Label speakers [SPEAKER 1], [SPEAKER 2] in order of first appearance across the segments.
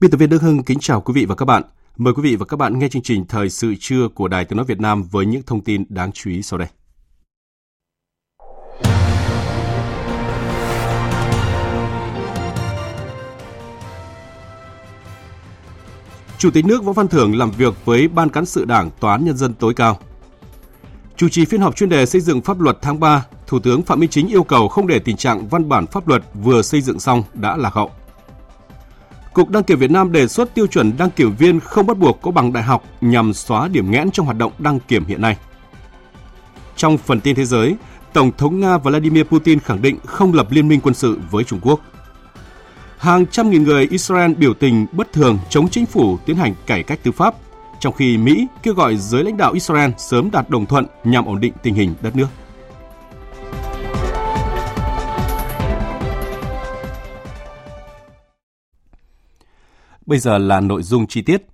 [SPEAKER 1] Biên tập viên Đức Hưng kính chào quý vị và các bạn. Mời quý vị và các bạn nghe chương trình Thời sự trưa của Đài Tiếng Nói Việt Nam với những thông tin đáng chú ý sau đây. Chủ tịch nước Võ Văn Thưởng làm việc với Ban Cán sự Đảng Tòa án Nhân dân tối cao. Chủ trì phiên họp chuyên đề xây dựng pháp luật tháng 3, Thủ tướng Phạm Minh Chính yêu cầu không để tình trạng văn bản pháp luật vừa xây dựng xong đã lạc hậu. Cục Đăng kiểm Việt Nam đề xuất tiêu chuẩn đăng kiểm viên không bắt buộc có bằng đại học nhằm xóa điểm nghẽn trong hoạt động đăng kiểm hiện nay. Trong phần tin thế giới, Tổng thống Nga Vladimir Putin khẳng định không lập liên minh quân sự với Trung Quốc. Hàng trăm nghìn người Israel biểu tình bất thường chống chính phủ tiến hành cải cách tư pháp, trong khi Mỹ kêu gọi giới lãnh đạo Israel sớm đạt đồng thuận nhằm ổn định tình hình đất nước. Bây giờ là nội dung chi tiết.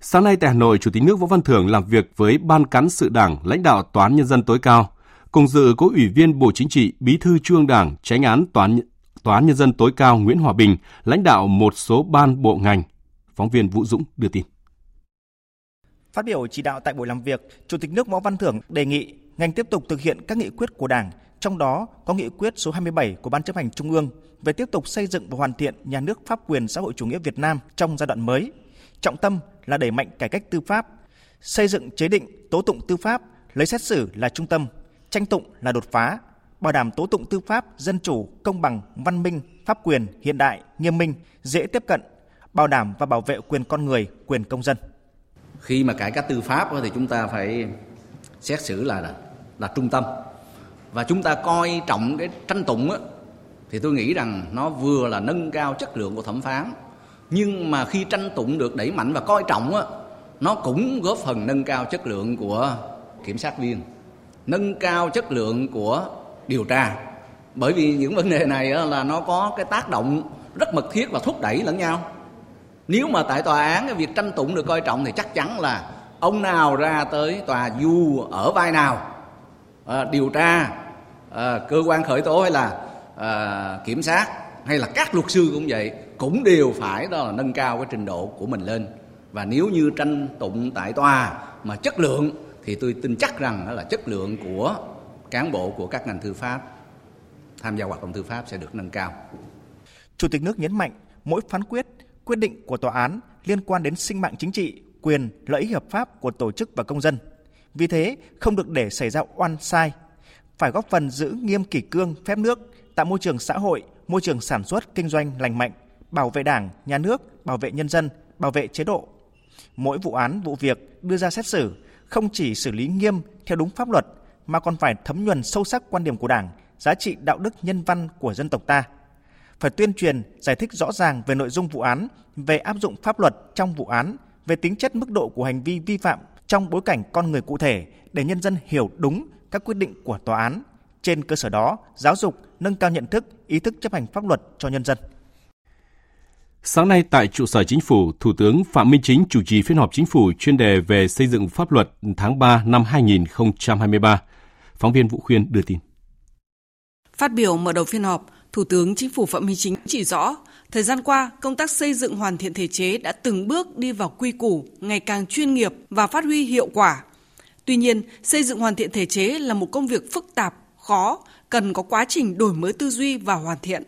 [SPEAKER 1] Sáng nay tại Hà Nội, Chủ tịch nước Võ Văn Thưởng làm việc với Ban cán sự Đảng, lãnh đạo Tòa án Nhân dân tối cao. Cùng dự có Ủy viên Bộ Chính trị, Bí thư Trung Đảng, Tránh án Tòa án, Tòa án Nhân dân tối cao Nguyễn Hòa Bình, lãnh đạo một số ban bộ ngành. Phóng viên Vũ Dũng đưa tin.
[SPEAKER 2] Phát biểu chỉ đạo tại buổi làm việc, Chủ tịch nước Võ Văn Thưởng đề nghị ngành tiếp tục thực hiện các nghị quyết của Đảng, trong đó có nghị quyết số 27 của Ban chấp hành Trung ương về tiếp tục xây dựng và hoàn thiện nhà nước pháp quyền xã hội chủ nghĩa Việt Nam trong giai đoạn mới. Trọng tâm là đẩy mạnh cải cách tư pháp, xây dựng chế định tố tụng tư pháp, lấy xét xử là trung tâm, tranh tụng là đột phá, bảo đảm tố tụng tư pháp dân chủ, công bằng, văn minh, pháp quyền, hiện đại, nghiêm minh, dễ tiếp cận, bảo đảm và bảo vệ quyền con người, quyền công dân.
[SPEAKER 3] Khi mà cải cách tư pháp thì chúng ta phải xét xử là là, là trung tâm và chúng ta coi trọng cái tranh tụng thì tôi nghĩ rằng nó vừa là nâng cao chất lượng của thẩm phán nhưng mà khi tranh tụng được đẩy mạnh và coi trọng á nó cũng góp phần nâng cao chất lượng của kiểm sát viên nâng cao chất lượng của điều tra. Bởi vì những vấn đề này là nó có cái tác động rất mật thiết và thúc đẩy lẫn nhau. Nếu mà tại tòa án cái việc tranh tụng được coi trọng thì chắc chắn là ông nào ra tới tòa du ở vai nào à, điều tra à, cơ quan khởi tố hay là à, kiểm sát hay là các luật sư cũng vậy cũng đều phải đó là nâng cao cái trình độ của mình lên và nếu như tranh tụng tại tòa mà chất lượng thì tôi tin chắc rằng đó là chất lượng của cán bộ của các ngành tư pháp tham gia hoạt động tư pháp sẽ được nâng cao.
[SPEAKER 2] Chủ tịch nước nhấn mạnh mỗi phán quyết, quyết định của tòa án liên quan đến sinh mạng chính trị, quyền, lợi ích hợp pháp của tổ chức và công dân. Vì thế, không được để xảy ra oan sai, phải góp phần giữ nghiêm kỷ cương phép nước, tạo môi trường xã hội, môi trường sản xuất kinh doanh lành mạnh, bảo vệ Đảng, nhà nước, bảo vệ nhân dân, bảo vệ chế độ. Mỗi vụ án, vụ việc đưa ra xét xử không chỉ xử lý nghiêm theo đúng pháp luật mà còn phải thấm nhuần sâu sắc quan điểm của Đảng, giá trị đạo đức nhân văn của dân tộc ta. Phải tuyên truyền, giải thích rõ ràng về nội dung vụ án, về áp dụng pháp luật trong vụ án, về tính chất mức độ của hành vi vi phạm trong bối cảnh con người cụ thể để nhân dân hiểu đúng các quyết định của tòa án. Trên cơ sở đó, giáo dục, nâng cao nhận thức, ý thức chấp hành pháp luật cho nhân dân.
[SPEAKER 1] Sáng nay tại trụ sở chính phủ, Thủ tướng Phạm Minh Chính chủ trì phiên họp chính phủ chuyên đề về xây dựng pháp luật tháng 3 năm 2023. Phóng viên Vũ Khuyên đưa tin.
[SPEAKER 4] Phát biểu mở đầu phiên họp, Thủ tướng Chính phủ Phạm Minh Chính chỉ rõ, thời gian qua, công tác xây dựng hoàn thiện thể chế đã từng bước đi vào quy củ, ngày càng chuyên nghiệp và phát huy hiệu quả. Tuy nhiên, xây dựng hoàn thiện thể chế là một công việc phức tạp, khó, cần có quá trình đổi mới tư duy và hoàn thiện.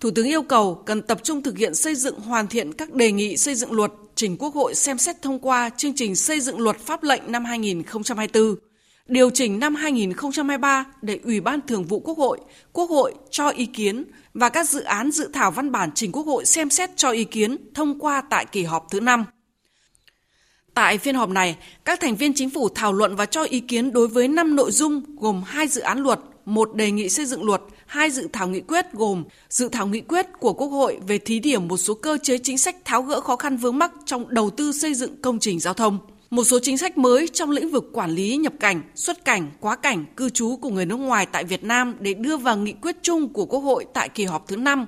[SPEAKER 4] Thủ tướng yêu cầu cần tập trung thực hiện xây dựng hoàn thiện các đề nghị xây dựng luật trình Quốc hội xem xét thông qua chương trình xây dựng luật pháp lệnh năm 2024, điều chỉnh năm 2023 để Ủy ban Thường vụ Quốc hội, Quốc hội cho ý kiến và các dự án dự thảo văn bản trình Quốc hội xem xét cho ý kiến thông qua tại kỳ họp thứ 5. Tại phiên họp này, các thành viên chính phủ thảo luận và cho ý kiến đối với 5 nội dung gồm hai dự án luật, một đề nghị xây dựng luật, hai dự thảo nghị quyết gồm dự thảo nghị quyết của Quốc hội về thí điểm một số cơ chế chính sách tháo gỡ khó khăn vướng mắc trong đầu tư xây dựng công trình giao thông, một số chính sách mới trong lĩnh vực quản lý nhập cảnh, xuất cảnh, quá cảnh, cư trú của người nước ngoài tại Việt Nam để đưa vào nghị quyết chung của Quốc hội tại kỳ họp thứ 5.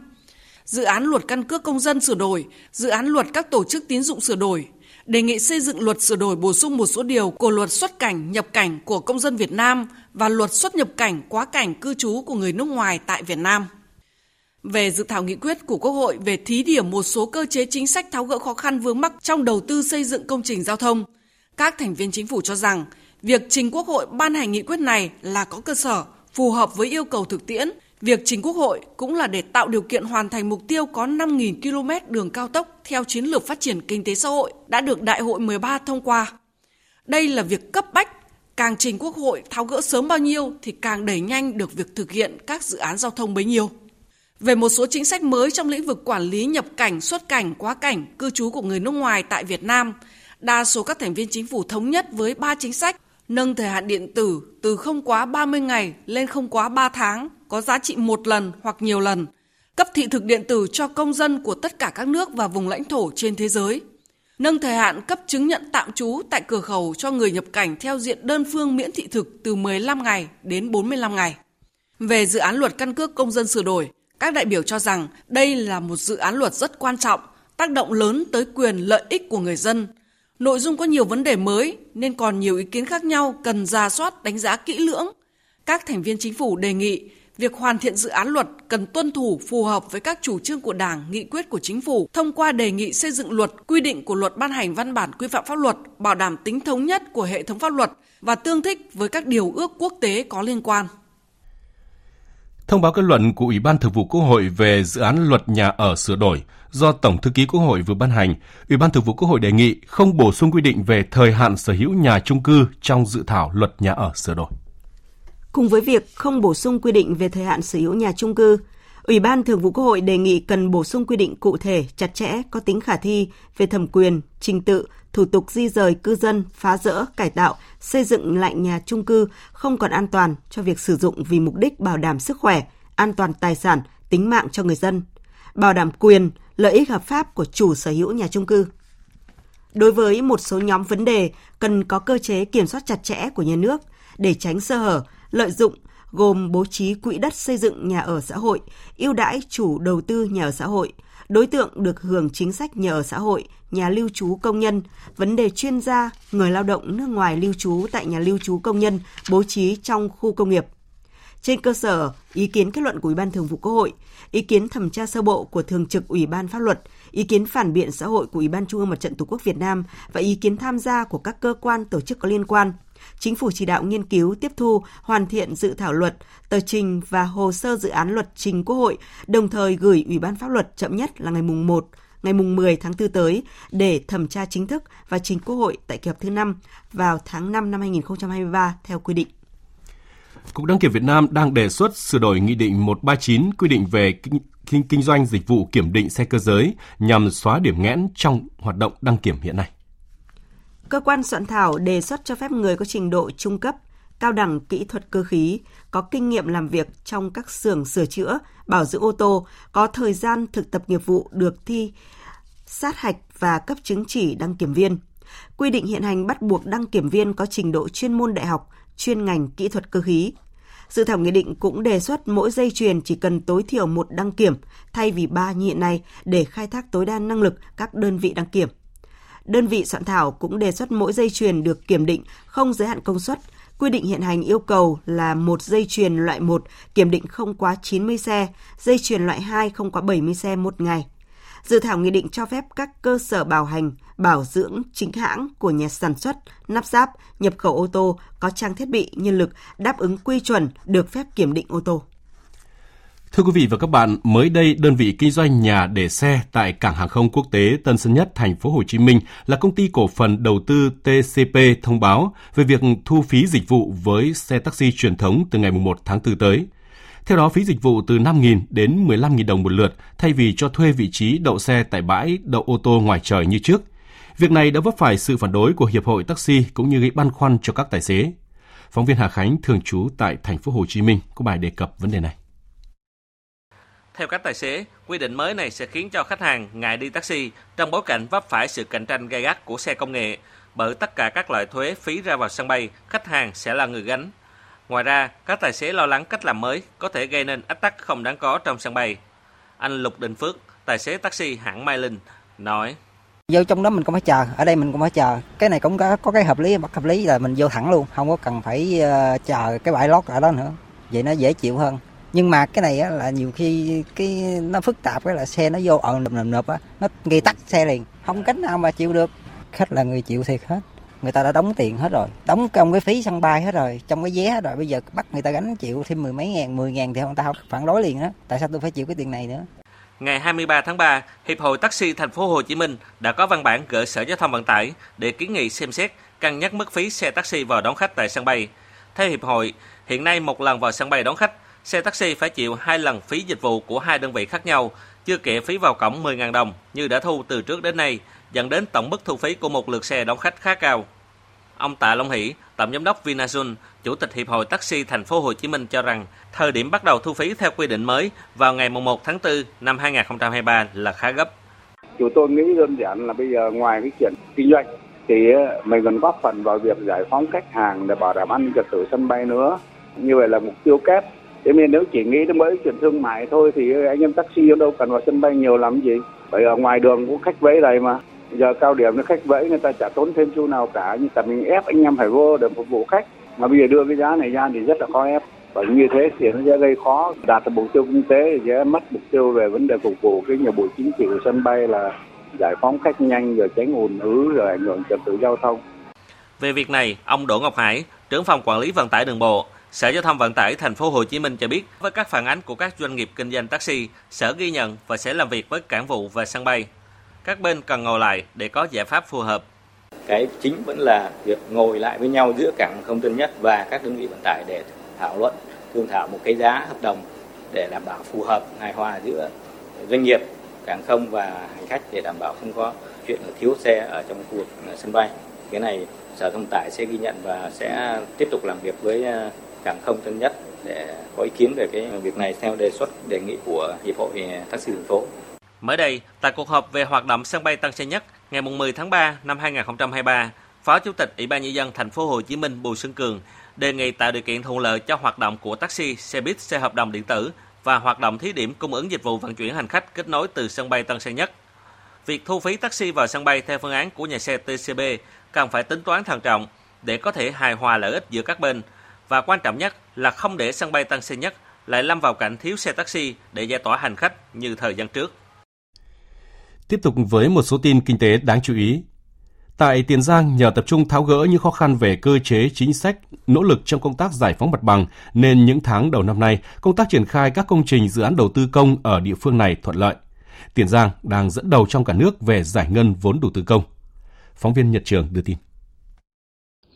[SPEAKER 4] Dự án luật căn cước công dân sửa đổi, dự án luật các tổ chức tín dụng sửa đổi, đề nghị xây dựng luật sửa đổi bổ sung một số điều của luật xuất cảnh, nhập cảnh của công dân Việt Nam và luật xuất nhập cảnh, quá cảnh, cư trú của người nước ngoài tại Việt Nam. Về dự thảo nghị quyết của Quốc hội về thí điểm một số cơ chế chính sách tháo gỡ khó khăn vướng mắc trong đầu tư xây dựng công trình giao thông, các thành viên chính phủ cho rằng việc trình Quốc hội ban hành nghị quyết này là có cơ sở, phù hợp với yêu cầu thực tiễn. Việc trình Quốc hội cũng là để tạo điều kiện hoàn thành mục tiêu có 5.000 km đường cao tốc theo chiến lược phát triển kinh tế xã hội đã được Đại hội 13 thông qua. Đây là việc cấp bách, càng trình Quốc hội tháo gỡ sớm bao nhiêu thì càng đẩy nhanh được việc thực hiện các dự án giao thông bấy nhiêu. Về một số chính sách mới trong lĩnh vực quản lý nhập cảnh, xuất cảnh, quá cảnh, cư trú của người nước ngoài tại Việt Nam – đa số các thành viên chính phủ thống nhất với ba chính sách nâng thời hạn điện tử từ không quá 30 ngày lên không quá 3 tháng, có giá trị một lần hoặc nhiều lần, cấp thị thực điện tử cho công dân của tất cả các nước và vùng lãnh thổ trên thế giới, nâng thời hạn cấp chứng nhận tạm trú tại cửa khẩu cho người nhập cảnh theo diện đơn phương miễn thị thực từ 15 ngày đến 45 ngày. Về dự án luật căn cước công dân sửa đổi, các đại biểu cho rằng đây là một dự án luật rất quan trọng, tác động lớn tới quyền lợi ích của người dân, Nội dung có nhiều vấn đề mới nên còn nhiều ý kiến khác nhau cần ra soát đánh giá kỹ lưỡng. Các thành viên chính phủ đề nghị việc hoàn thiện dự án luật cần tuân thủ phù hợp với các chủ trương của Đảng, nghị quyết của chính phủ thông qua đề nghị xây dựng luật, quy định của luật ban hành văn bản quy phạm pháp luật, bảo đảm tính thống nhất của hệ thống pháp luật và tương thích với các điều ước quốc tế có liên quan.
[SPEAKER 1] Thông báo kết luận của Ủy ban Thường vụ Quốc hội về dự án luật nhà ở sửa đổi do Tổng thư ký Quốc hội vừa ban hành, Ủy ban Thường vụ Quốc hội đề nghị không bổ sung quy định về thời hạn sở hữu nhà chung cư trong dự thảo luật nhà ở sửa đổi.
[SPEAKER 5] Cùng với việc không bổ sung quy định về thời hạn sở hữu nhà chung cư, Ủy ban Thường vụ Quốc hội đề nghị cần bổ sung quy định cụ thể, chặt chẽ, có tính khả thi về thẩm quyền, trình tự, thủ tục di rời cư dân, phá rỡ, cải tạo, xây dựng lại nhà chung cư không còn an toàn cho việc sử dụng vì mục đích bảo đảm sức khỏe, an toàn tài sản, tính mạng cho người dân, bảo đảm quyền, lợi ích hợp pháp của chủ sở hữu nhà chung cư. Đối với một số nhóm vấn đề cần có cơ chế kiểm soát chặt chẽ của nhà nước để tránh sơ hở, lợi dụng gồm bố trí quỹ đất xây dựng nhà ở xã hội, ưu đãi chủ đầu tư nhà ở xã hội, đối tượng được hưởng chính sách nhà ở xã hội, nhà lưu trú công nhân, vấn đề chuyên gia, người lao động nước ngoài lưu trú tại nhà lưu trú công nhân bố trí trong khu công nghiệp. Trên cơ sở ý kiến kết luận của Ủy ban Thường vụ Quốc hội, ý kiến thẩm tra sơ bộ của Thường trực Ủy ban Pháp luật, ý kiến phản biện xã hội của Ủy ban Trung ương Mặt trận Tổ quốc Việt Nam và ý kiến tham gia của các cơ quan tổ chức có liên quan – Chính phủ chỉ đạo nghiên cứu, tiếp thu, hoàn thiện dự thảo luật, tờ trình và hồ sơ dự án luật trình Quốc hội, đồng thời gửi Ủy ban pháp luật chậm nhất là ngày mùng 1 ngày mùng 10 tháng 4 tới để thẩm tra chính thức và trình Quốc hội tại kỳ họp thứ 5 vào tháng 5 năm 2023 theo quy định.
[SPEAKER 1] Cục đăng kiểm Việt Nam đang đề xuất sửa đổi Nghị định 139 quy định về kinh, kinh, kinh doanh dịch vụ kiểm định xe cơ giới nhằm xóa điểm nghẽn trong hoạt động đăng kiểm hiện nay.
[SPEAKER 5] Cơ quan soạn thảo đề xuất cho phép người có trình độ trung cấp, cao đẳng kỹ thuật cơ khí, có kinh nghiệm làm việc trong các xưởng sửa chữa, bảo dưỡng ô tô, có thời gian thực tập nghiệp vụ được thi sát hạch và cấp chứng chỉ đăng kiểm viên. Quy định hiện hành bắt buộc đăng kiểm viên có trình độ chuyên môn đại học, chuyên ngành kỹ thuật cơ khí. Dự thảo nghị định cũng đề xuất mỗi dây chuyền chỉ cần tối thiểu một đăng kiểm thay vì ba như hiện nay để khai thác tối đa năng lực các đơn vị đăng kiểm. Đơn vị soạn thảo cũng đề xuất mỗi dây chuyền được kiểm định không giới hạn công suất. Quy định hiện hành yêu cầu là một dây chuyền loại 1 kiểm định không quá 90 xe, dây chuyền loại 2 không quá 70 xe một ngày. Dự thảo nghị định cho phép các cơ sở bảo hành, bảo dưỡng chính hãng của nhà sản xuất, nắp ráp, nhập khẩu ô tô có trang thiết bị, nhân lực đáp ứng quy chuẩn được phép kiểm định ô tô.
[SPEAKER 1] Thưa quý vị và các bạn, mới đây đơn vị kinh doanh nhà để xe tại cảng hàng không quốc tế Tân Sơn Nhất, thành phố Hồ Chí Minh là công ty cổ phần đầu tư TCP thông báo về việc thu phí dịch vụ với xe taxi truyền thống từ ngày 1 tháng 4 tới. Theo đó, phí dịch vụ từ 5.000 đến 15.000 đồng một lượt thay vì cho thuê vị trí đậu xe tại bãi đậu ô tô ngoài trời như trước. Việc này đã vấp phải sự phản đối của Hiệp hội Taxi cũng như gây băn khoăn cho các tài xế. Phóng viên Hà Khánh thường trú tại thành phố Hồ Chí Minh có bài đề cập vấn đề này.
[SPEAKER 6] Theo các tài xế, quy định mới này sẽ khiến cho khách hàng ngại đi taxi trong bối cảnh vấp phải sự cạnh tranh gay gắt của xe công nghệ. Bởi tất cả các loại thuế phí ra vào sân bay, khách hàng sẽ là người gánh. Ngoài ra, các tài xế lo lắng cách làm mới có thể gây nên ách tắc không đáng có trong sân bay. Anh Lục Đình Phước, tài xế taxi hãng Mai Linh, nói.
[SPEAKER 7] Vô trong đó mình cũng phải chờ, ở đây mình cũng phải chờ. Cái này cũng có có cái hợp lý, bất hợp lý là mình vô thẳng luôn, không có cần phải ờ, chờ cái bãi lót ở đó nữa. Vậy nó dễ chịu hơn nhưng mà cái này á, là nhiều khi cái nó phức tạp cái là xe nó vô ẩn nộp nộp nộp á nó gây tắt xe liền. Không cánh nào mà chịu được. Khách là người chịu thiệt hết. Người ta đã đóng tiền hết rồi. Đóng trong cái phí sân bay hết rồi trong cái vé hết rồi. Bây giờ bắt người ta gánh chịu thêm mười mấy ngàn mười ngàn thì người ta không phản đối liền đó tại sao tôi phải chịu cái tiền này nữa?
[SPEAKER 6] Ngày 23 tháng 3, Hiệp hội Taxi Thành phố Hồ Chí Minh đã có văn bản gửi Sở Giao thông Vận tải để kiến nghị xem xét cân nhắc mức phí xe taxi vào đón khách tại sân bay. Theo hiệp hội, hiện nay một lần vào sân bay đón khách xe taxi phải chịu hai lần phí dịch vụ của hai đơn vị khác nhau, chưa kể phí vào cổng 10.000 đồng như đã thu từ trước đến nay, dẫn đến tổng mức thu phí của một lượt xe đón khách khá cao. Ông Tạ Long Hỷ, tổng giám đốc Vinasun, chủ tịch hiệp hội taxi thành phố Hồ Chí Minh cho rằng, thời điểm bắt đầu thu phí theo quy định mới vào ngày 1 tháng 4 năm 2023 là khá gấp.
[SPEAKER 8] Chúng tôi nghĩ đơn giản là bây giờ ngoài cái chuyện kinh doanh thì ờ, mình còn góp phần vào việc giải phóng khách hàng để bảo đảm an ninh trật tự sân bay nữa. Như vậy là mục tiêu kép thế nên nếu chỉ nghĩ đến mới chuyện thương mại thôi thì anh em taxi đâu cần vào sân bay nhiều lắm gì. Bởi ở ngoài đường cũng khách vẫy đầy mà. Giờ cao điểm nó khách vẫy người ta chả tốn thêm xu nào cả. Nhưng tại mình ép anh em phải vô để phục vụ khách. Mà bây giờ đưa cái giá này ra thì rất là khó ép. Bởi như thế thì nó sẽ gây khó. Đạt được mục tiêu kinh tế thì sẽ mất mục tiêu về vấn đề phục vụ cái nhiệm vụ chính trị của sân bay là giải phóng khách nhanh rồi tránh ùn ứ rồi ảnh hưởng trật tự giao thông.
[SPEAKER 6] Về việc này, ông Đỗ Ngọc Hải, trưởng phòng quản lý vận tải đường bộ, Sở Giao thông Vận tải thành phố Hồ Chí Minh cho biết với các phản ánh của các doanh nghiệp kinh doanh taxi, Sở ghi nhận và sẽ làm việc với cảng vụ và sân bay. Các bên cần ngồi lại để có giải pháp phù hợp.
[SPEAKER 9] Cái chính vẫn là việc ngồi lại với nhau giữa cảng không Tân Nhất và các đơn vị vận tải để thảo luận, thương thảo một cái giá hợp đồng để đảm bảo phù hợp hài hòa giữa doanh nghiệp, cảng không và hành khách để đảm bảo không có chuyện thiếu xe ở trong khu vực sân bay. Cái này Sở Thông tải sẽ ghi nhận và sẽ tiếp tục làm việc với cảng không Tân Nhất để có ý kiến về cái việc này theo đề xuất đề nghị của Hiệp hội à, taxi thành phố.
[SPEAKER 6] Mới đây, tại cuộc họp về hoạt động sân bay Tân Sơn Nhất ngày 10 tháng 3 năm 2023, Phó Chủ tịch Ủy ban nhân dân thành phố Hồ Chí Minh Bùi Xuân Cường đề nghị tạo điều kiện thuận lợi cho hoạt động của taxi, xe buýt, xe hợp đồng điện tử và hoạt động thí điểm cung ứng dịch vụ vận chuyển hành khách kết nối từ sân bay Tân Sơn Nhất. Việc thu phí taxi vào sân bay theo phương án của nhà xe TCB cần phải tính toán thận trọng để có thể hài hòa lợi ích giữa các bên – và quan trọng nhất là không để sân bay Tân Sơn Nhất lại lâm vào cảnh thiếu xe taxi để giải tỏa hành khách như thời gian trước.
[SPEAKER 1] Tiếp tục với một số tin kinh tế đáng chú ý. Tại Tiền Giang, nhờ tập trung tháo gỡ những khó khăn về cơ chế chính sách, nỗ lực trong công tác giải phóng mặt bằng, nên những tháng đầu năm nay, công tác triển khai các công trình dự án đầu tư công ở địa phương này thuận lợi. Tiền Giang đang dẫn đầu trong cả nước về giải ngân vốn đầu tư công. Phóng viên Nhật Trường đưa tin.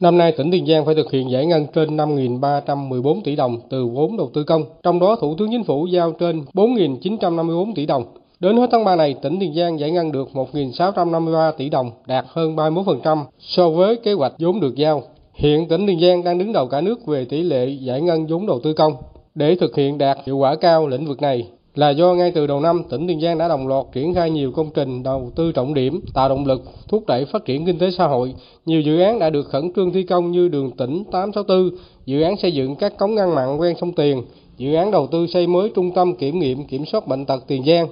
[SPEAKER 10] Năm nay, tỉnh Tiền Giang phải thực hiện giải ngân trên 5.314 tỷ đồng từ vốn đầu tư công, trong đó Thủ tướng Chính phủ giao trên 4.954 tỷ đồng. Đến hết tháng 3 này, tỉnh Tiền Giang giải ngân được 1.653 tỷ đồng, đạt hơn 31% so với kế hoạch vốn được giao. Hiện tỉnh Tiền Giang đang đứng đầu cả nước về tỷ lệ giải ngân vốn đầu tư công. Để thực hiện đạt hiệu quả cao lĩnh vực này, là do ngay từ đầu năm tỉnh Tiền Giang đã đồng loạt triển khai nhiều công trình đầu tư trọng điểm, tạo động lực, thúc đẩy phát triển kinh tế xã hội. Nhiều dự án đã được khẩn trương thi công như đường tỉnh 864, dự án xây dựng các cống ngăn mặn ven sông Tiền, dự án đầu tư xây mới trung tâm kiểm nghiệm kiểm soát bệnh tật Tiền Giang.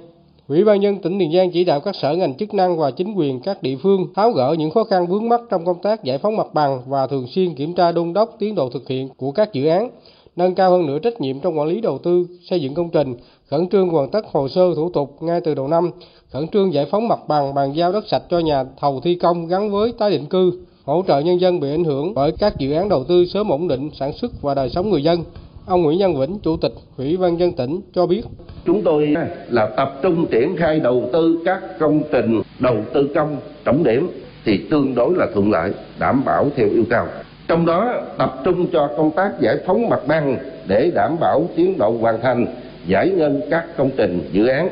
[SPEAKER 10] Ủy ban nhân tỉnh Tiền Giang chỉ đạo các sở ngành chức năng và chính quyền các địa phương tháo gỡ những khó khăn vướng mắt trong công tác giải phóng mặt bằng và thường xuyên kiểm tra đôn đốc tiến độ thực hiện của các dự án, nâng cao hơn nữa trách nhiệm trong quản lý đầu tư xây dựng công trình, khẩn trương hoàn tất hồ sơ thủ tục ngay từ đầu năm, khẩn trương giải phóng mặt bằng bàn giao đất sạch cho nhà thầu thi công gắn với tái định cư, hỗ trợ nhân dân bị ảnh hưởng bởi các dự án đầu tư sớm ổn định sản xuất và đời sống người dân, Ông Nguyễn Văn Vĩnh, Chủ tịch Ủy ban dân tỉnh cho biết.
[SPEAKER 11] Chúng tôi là tập trung triển khai đầu tư các công trình đầu tư công trọng điểm thì tương đối là thuận lợi, đảm bảo theo yêu cầu. Trong đó tập trung cho công tác giải phóng mặt bằng để đảm bảo tiến độ hoàn thành, giải ngân các công trình dự án.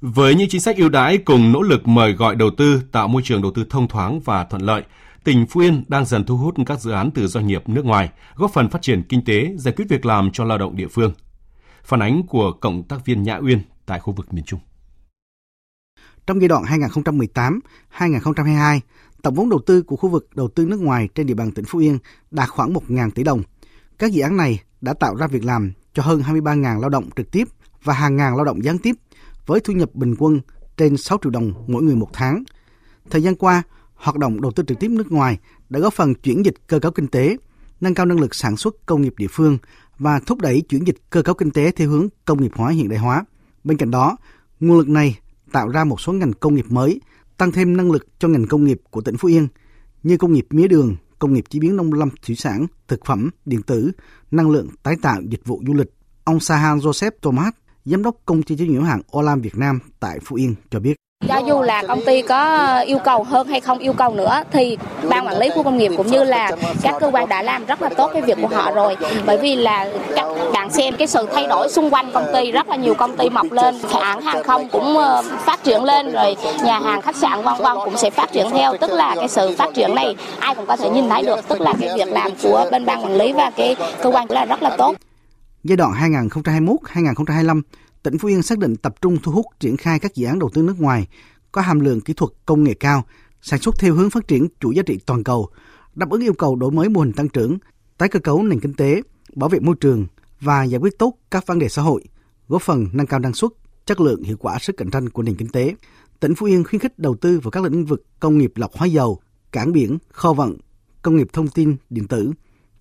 [SPEAKER 1] Với những chính sách ưu đãi cùng nỗ lực mời gọi đầu tư tạo môi trường đầu tư thông thoáng và thuận lợi, tỉnh Phú Yên đang dần thu hút các dự án từ doanh nghiệp nước ngoài, góp phần phát triển kinh tế, giải quyết việc làm cho lao động địa phương. Phản ánh của cộng tác viên Nhã Uyên tại khu vực miền Trung.
[SPEAKER 12] Trong giai đoạn 2018-2022, tổng vốn đầu tư của khu vực đầu tư nước ngoài trên địa bàn tỉnh Phú Yên đạt khoảng 1.000 tỷ đồng. Các dự án này đã tạo ra việc làm cho hơn 23.000 lao động trực tiếp và hàng ngàn lao động gián tiếp với thu nhập bình quân trên 6 triệu đồng mỗi người một tháng. Thời gian qua, hoạt động đầu tư trực tiếp nước ngoài đã góp phần chuyển dịch cơ cấu kinh tế, nâng cao năng lực sản xuất công nghiệp địa phương và thúc đẩy chuyển dịch cơ cấu kinh tế theo hướng công nghiệp hóa hiện đại hóa. Bên cạnh đó, nguồn lực này tạo ra một số ngành công nghiệp mới, tăng thêm năng lực cho ngành công nghiệp của tỉnh Phú Yên như công nghiệp mía đường, công nghiệp chế biến nông lâm thủy sản, thực phẩm, điện tử, năng lượng tái tạo, dịch vụ du lịch. Ông Sahan Joseph Thomas, giám đốc công ty trách nhiệm hữu hạn Olam Việt Nam tại Phú Yên cho biết.
[SPEAKER 13] Cho dù là công ty có yêu cầu hơn hay không yêu cầu nữa thì ban quản lý khu công nghiệp cũng như là các cơ quan đã làm rất là tốt cái việc của họ rồi. Bởi vì là các bạn xem cái sự thay đổi xung quanh công ty rất là nhiều công ty mọc lên, hãng hàng không cũng ờ, phát triển lên rồi nhà hàng khách sạn vân vân cũng sẽ phát triển theo, tức là cái sự phát triển này ai cũng có thể nhìn thấy được, tức là cái việc làm của bên ban quản lý và cái cơ quan là rất là tốt.
[SPEAKER 12] Giai đoạn 2021-2025 tỉnh Phú Yên xác định tập trung thu hút triển khai các dự án đầu tư nước ngoài có hàm lượng kỹ thuật công nghệ cao, sản xuất theo hướng phát triển chuỗi giá trị toàn cầu, đáp ứng yêu cầu đổi mới mô hình tăng trưởng, tái cơ cấu nền kinh tế, bảo vệ môi trường và giải quyết tốt các vấn đề xã hội, góp phần nâng cao năng suất, chất lượng, hiệu quả sức cạnh tranh của nền kinh tế. Tỉnh Phú Yên khuyến khích đầu tư vào các lĩnh vực công nghiệp lọc hóa dầu, cảng biển, kho vận, công nghiệp thông tin, điện tử,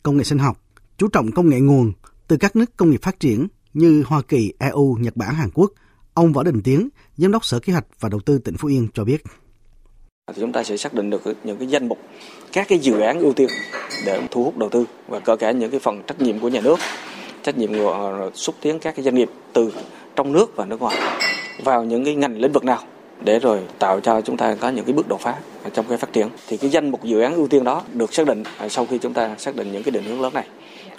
[SPEAKER 12] công nghệ sinh học, chú trọng công nghệ nguồn từ các nước công nghiệp phát triển như Hoa Kỳ, EU, Nhật Bản, Hàn Quốc. Ông Võ Đình Tiến, Giám đốc Sở Kế hoạch và Đầu tư tỉnh Phú Yên cho biết.
[SPEAKER 14] Thì chúng ta sẽ xác định được những cái danh mục các cái dự án ưu tiên để thu hút đầu tư và kể cả những cái phần trách nhiệm của nhà nước, trách nhiệm của ờ, xúc tiến các cái doanh nghiệp từ trong nước và nước ngoài vào những cái ngành lĩnh vực nào để rồi tạo cho chúng ta có những cái bước đột phá trong cái phát triển thì cái danh mục dự án ưu tiên đó được xác định ờ, sau khi chúng ta xác định những cái định hướng lớn này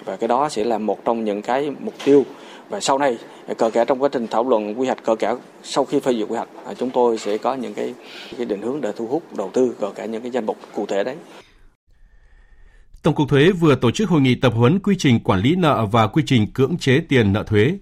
[SPEAKER 14] và cái đó sẽ là một trong những cái mục tiêu và sau này, cờ cả trong quá trình thảo luận quy hoạch cờ cả sau khi phê duyệt quy hoạch à, chúng tôi sẽ có những cái cái định hướng để thu hút, đầu tư cờ cả những cái danh mục cụ thể đấy.
[SPEAKER 1] Tổng cục Thuế vừa tổ chức hội nghị tập huấn quy trình quản lý nợ và quy trình cưỡng chế tiền nợ thuế.